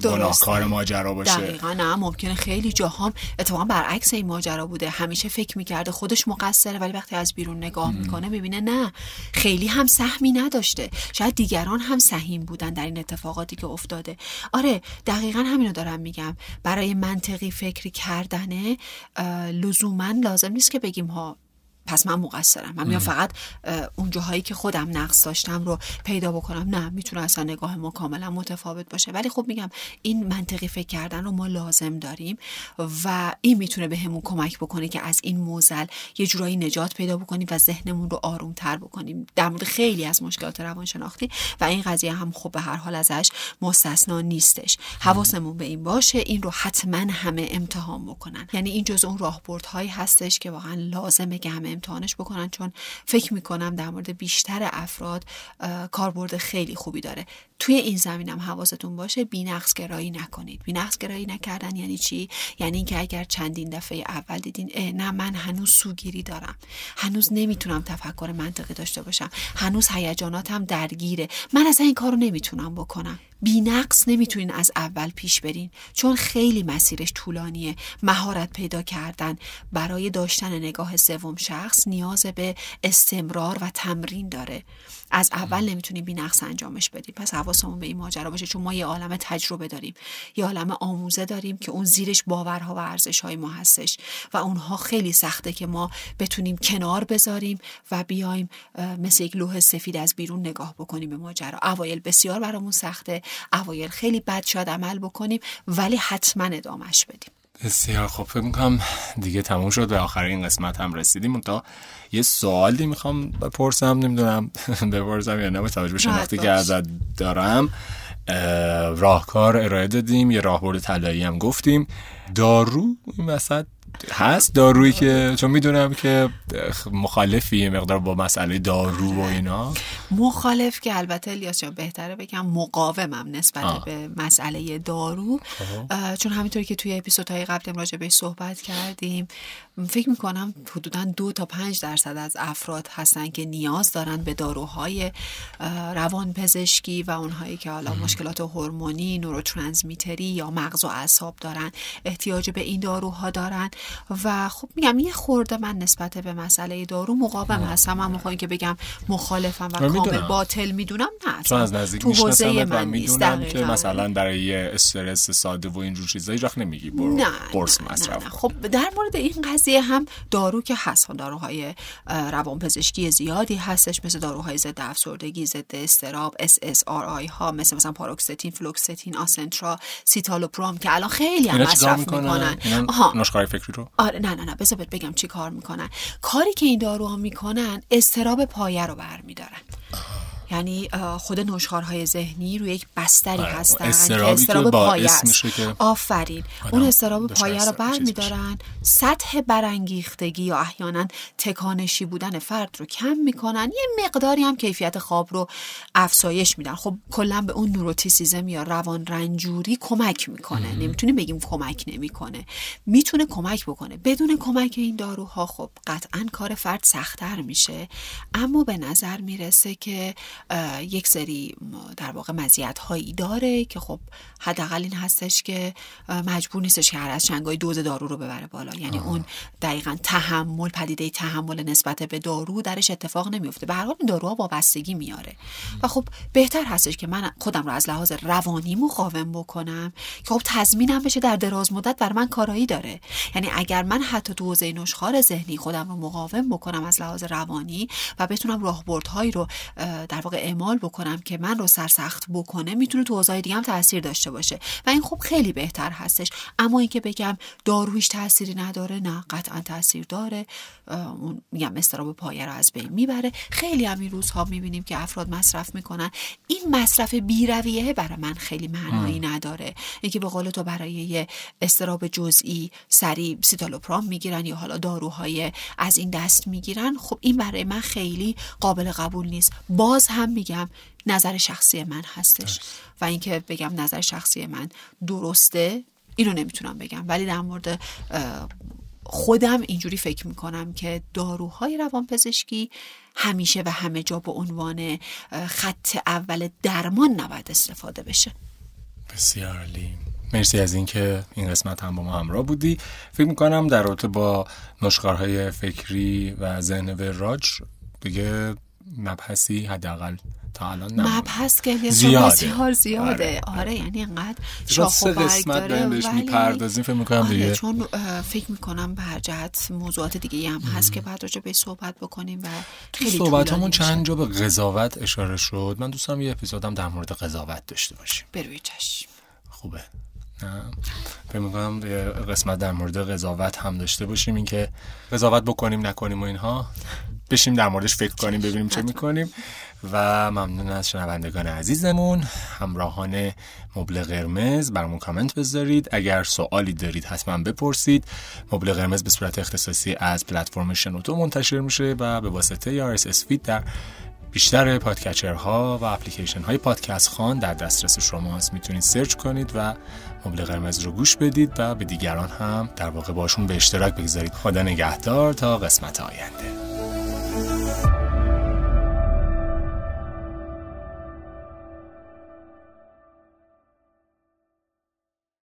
[SPEAKER 2] گناهکار ماجرا باشه.
[SPEAKER 3] دقیقا نه ممکنه خیلی جاها اتفاقا برعکس این ماجرا بوده. همیشه فکر می‌کرده خودش مقصره ولی وقتی از بیرون نگاه می‌کنه می‌بینه نه خیلی هم سهمی نداشته. شاید دیگران هم سهیم بودن در این اتفاقاتی که افتاده. آره دقیقا همینو دارم میگم. برای منطقی فکری کردنه لزوما لازم نیست که بگیم ها پس من مقصرم. من میام فقط اون جاهایی که خودم نقص داشتم رو پیدا بکنم. نه می‌تونه اصلا نگاه ما کاملا متفاوت باشه. ولی خب میگم این منطقی فکر کردن رو ما لازم داریم و این می‌تونه به همون کمک بکنه که از این موزل یه جورایی نجات پیدا بکنیم و ذهنمون رو آروم تر بکنیم. در مورد خیلی از مشکلات روانشناختی و این قضیه هم خب به هر حال ازش مستثنا نیستش. حواسمون به این باشه این رو حتما همه امتحان بکنن. یعنی این جز اون راهبردهایی هستش که واقعا لازمه که همه امتحانش بکنن چون فکر می‌کنم در مورد بیشتر افراد کاربرد خیلی خوبی داره. توی این زمینم حواستون باشه بینقص گرایی نکنید. بینقص گرایی نکردن یعنی چی؟ یعنی اینکه اگر چندین دفعه اول دیدین نه من هنوز سوگیری دارم. هنوز نمی‌تونم تفکر منطقی داشته باشم. هنوز هیجاناتم درگیره. من از این کارو نمی‌تونم بکنم. بی نقص نمی‌تونین از اول پیش برین. چون خیلی مسیرش طولانیه. مهارت پیدا کردن. برای داشتن نگاه سوم شخص نیاز به استمرار و تمرین داره. از اول نمی‌تونیم بی نقص انجامش بدیم. پس حواسمون به این ماجرا باشه چون ما یه عالم تجربه داریم. یه عالم آموزه داریم که اون زیرش باورها و ارزش های ما هستش. و اونها خیلی سخته که ما بتونیم کنار بذاریم و بیایم مثل یک لوح سفید از بیرون نگاه بکنیم به ماجرا. اوایل بسیار برامون سخته اوایل خیلی بد شاید عمل بکنیم ولی حتما ادامش بدیم.
[SPEAKER 2] بسیار خوب. فکر می‌کنم دیگه تموم شد به آخر این قسمت هم رسیدیم. تا یه سوالی می‌خوام بپرسم نمی‌دونم بپرسم یا نه به توجه به شناختی که ازت دارم. راهکار ارائه دادیم یه راهبرد طلایی هم گفتیم. دارو این وسط هست دارویی که چون می‌دونم که مخالفی مقدار با مسئله دارو و اینا
[SPEAKER 3] مخالف که البته الیاس جان بهتره بگم مقاومم نسبت آه. به مسئله دارو خب. چون همینطوری که توی اپیزودهای قبل راجع بهش صحبت کردیم فکر می‌کنم حدودا دو تا پنج درصد از افراد هستن که نیاز دارن به داروهای روان پزشکی و اونهایی که حالا مشکلات هورمونی نوروترانسمیتری یا مغز و اعصاب دارن احتیاج به این داروها دارن و خب میگم یه خورده من نسبت به مسئله دارو مقاوم هستم من می‌خوام که بگم مخالفم و کامل باطل می‌دونم نه
[SPEAKER 2] چون از نزدیک تو حوزه من می‌دونم که مثلا برای استرس ساده و اینجور چیزایی رخ نمیگی برو نه قرص مصرف
[SPEAKER 3] خب در مورد این قضیه هم دارو که هست داروهای روانپزشکی زیادی هستش مثل داروهای ضد افسردگی ضد استراب اس اس آر آی ها مثل مثلا پاروکستین فلوکستین آسنترا سیتالوپرام که الان خیلی هم مصرف می‌کنن؟
[SPEAKER 2] نشخوار فکری رو.
[SPEAKER 3] آره نه نه نه بذار بگم چی کار می‌کنن. کاری که این داروها می‌کنن استراب پایه رو برمیدارن. یعنی خود نشخارهای ذهنی روی یک بستری آره، هستن که استراب پایه است. آفرین. اون استراب پایه رو بر میدارن سطح برانگیختگی یا احیانا تکانشی بودن فرد رو کم می‌کنن یه مقداری هم کیفیت خواب رو افزایش میدن. خب کلا به اون نوروتیسیزم یا روان رنجوری کمک می‌کنه. نمی‌تونیم بگیم کمک نمی‌کنه. می‌تونه کمک بکنه. بدون کمک این داروها خب قطعا کار فرد سختتر میشه. اما به نظر می‌رسه که یک سری در واقع مزیت هایی داره که خب حداقل این هستش که مجبور نیستش که هر از چنگای دوز دارو رو ببره بالا. یعنی اون دقیقا تحمل پدیده تحمل نسبت به دارو درش اتفاق نمیفته به هر حال این داروها وابستگی میاره. و خب بهتر هستش که من خودم رو از لحاظ روانی مقاوم بکنم که خب تضمینم بشه در دراز مدت بر من کارایی داره. یعنی اگر من حتی تو حوزه نشخار ذهنی خودم رو مقاوم بکنم از لحاظ روانی و بتونم راهبردهایی رو در واقع اعمال بکنم که من رو سرسخت بکنه می‌تونه تو اوضاع دیگه هم تاثیر داشته باشه. و این خب خیلی بهتر هستش. اما اینکه بگم دارویش تاثیری نداره نه قطعا تاثیر داره. اون میگم استراب پایه رو از بین می‌بره. خیلی هم این روزها می‌بینیم که افراد مصرف می‌کنن. این مصرف بیرویه برای من خیلی معنایی نداره. اینکه به قول تو برای یه استراب جزئی سری سیتالوپرام می‌گیرن یا حالا داروهای از این دست می‌گیرن خب این برای من خیلی قابل قبول نیست. باز هم میگم نظر شخصی من هستش. و اینکه بگم نظر شخصی من درسته اینو نمی‌تونم بگم. ولی در مورد خودم اینجوری فکر می‌کنم که داروهای روانپزشکی همیشه و همه جا به عنوان خط اول درمان نباید استفاده بشه.
[SPEAKER 2] بسیار عالی. مرسی از اینکه این قسمت هم با ما همراه بودی. فکر می‌کنم در رابطه با نشخارهای فکری و ذهن وراج دیگه مبحثی حداقل تا الان
[SPEAKER 3] مبحث که زیاده. بسیار زیاده. آره, آره یعنی انقدر شاخ و قسمت داره بهش
[SPEAKER 2] می‌پردازیم. فکر می‌کنم آره دیگه
[SPEAKER 3] چون فکر می‌کنم به هر جهت موضوعات دیگه هم هست که بعد راجع به صحبت بکنیم و
[SPEAKER 2] خیلی صحبت همون چند جا به قضاوت اشاره شد. من دوستم یه اپیزودم در مورد قضاوت داشته باشیم.
[SPEAKER 3] بروی چشم.
[SPEAKER 2] خوبه. فکر می‌کنم قسمت در مورد قضاوت هم داشته باشیم. اینکه قضاوت بکنیم نکنیم و اینها. بشیم در موردش فکر کنیم ببینیم چه می‌کنیم. و ممنون از شنوندگان عزیزمون همراهان مبل قرمز. برامون کامنت بذارید. اگر سوالی دارید حتما بپرسید. مبل قرمز به صورت اختصاصی از پلتفرم شنوتو منتشر میشه و به واسطه RSS feed در بیشتر پادکچرها و اپلیکیشن های پادکست‌خوان در دسترس شماست می‌تونید سرچ کنید و مبل قرمز رو گوش بدید و به دیگران هم در واقع باشون به اشتراک بگذارید. خدا نگهدار تا قسمت آینده. Thank you.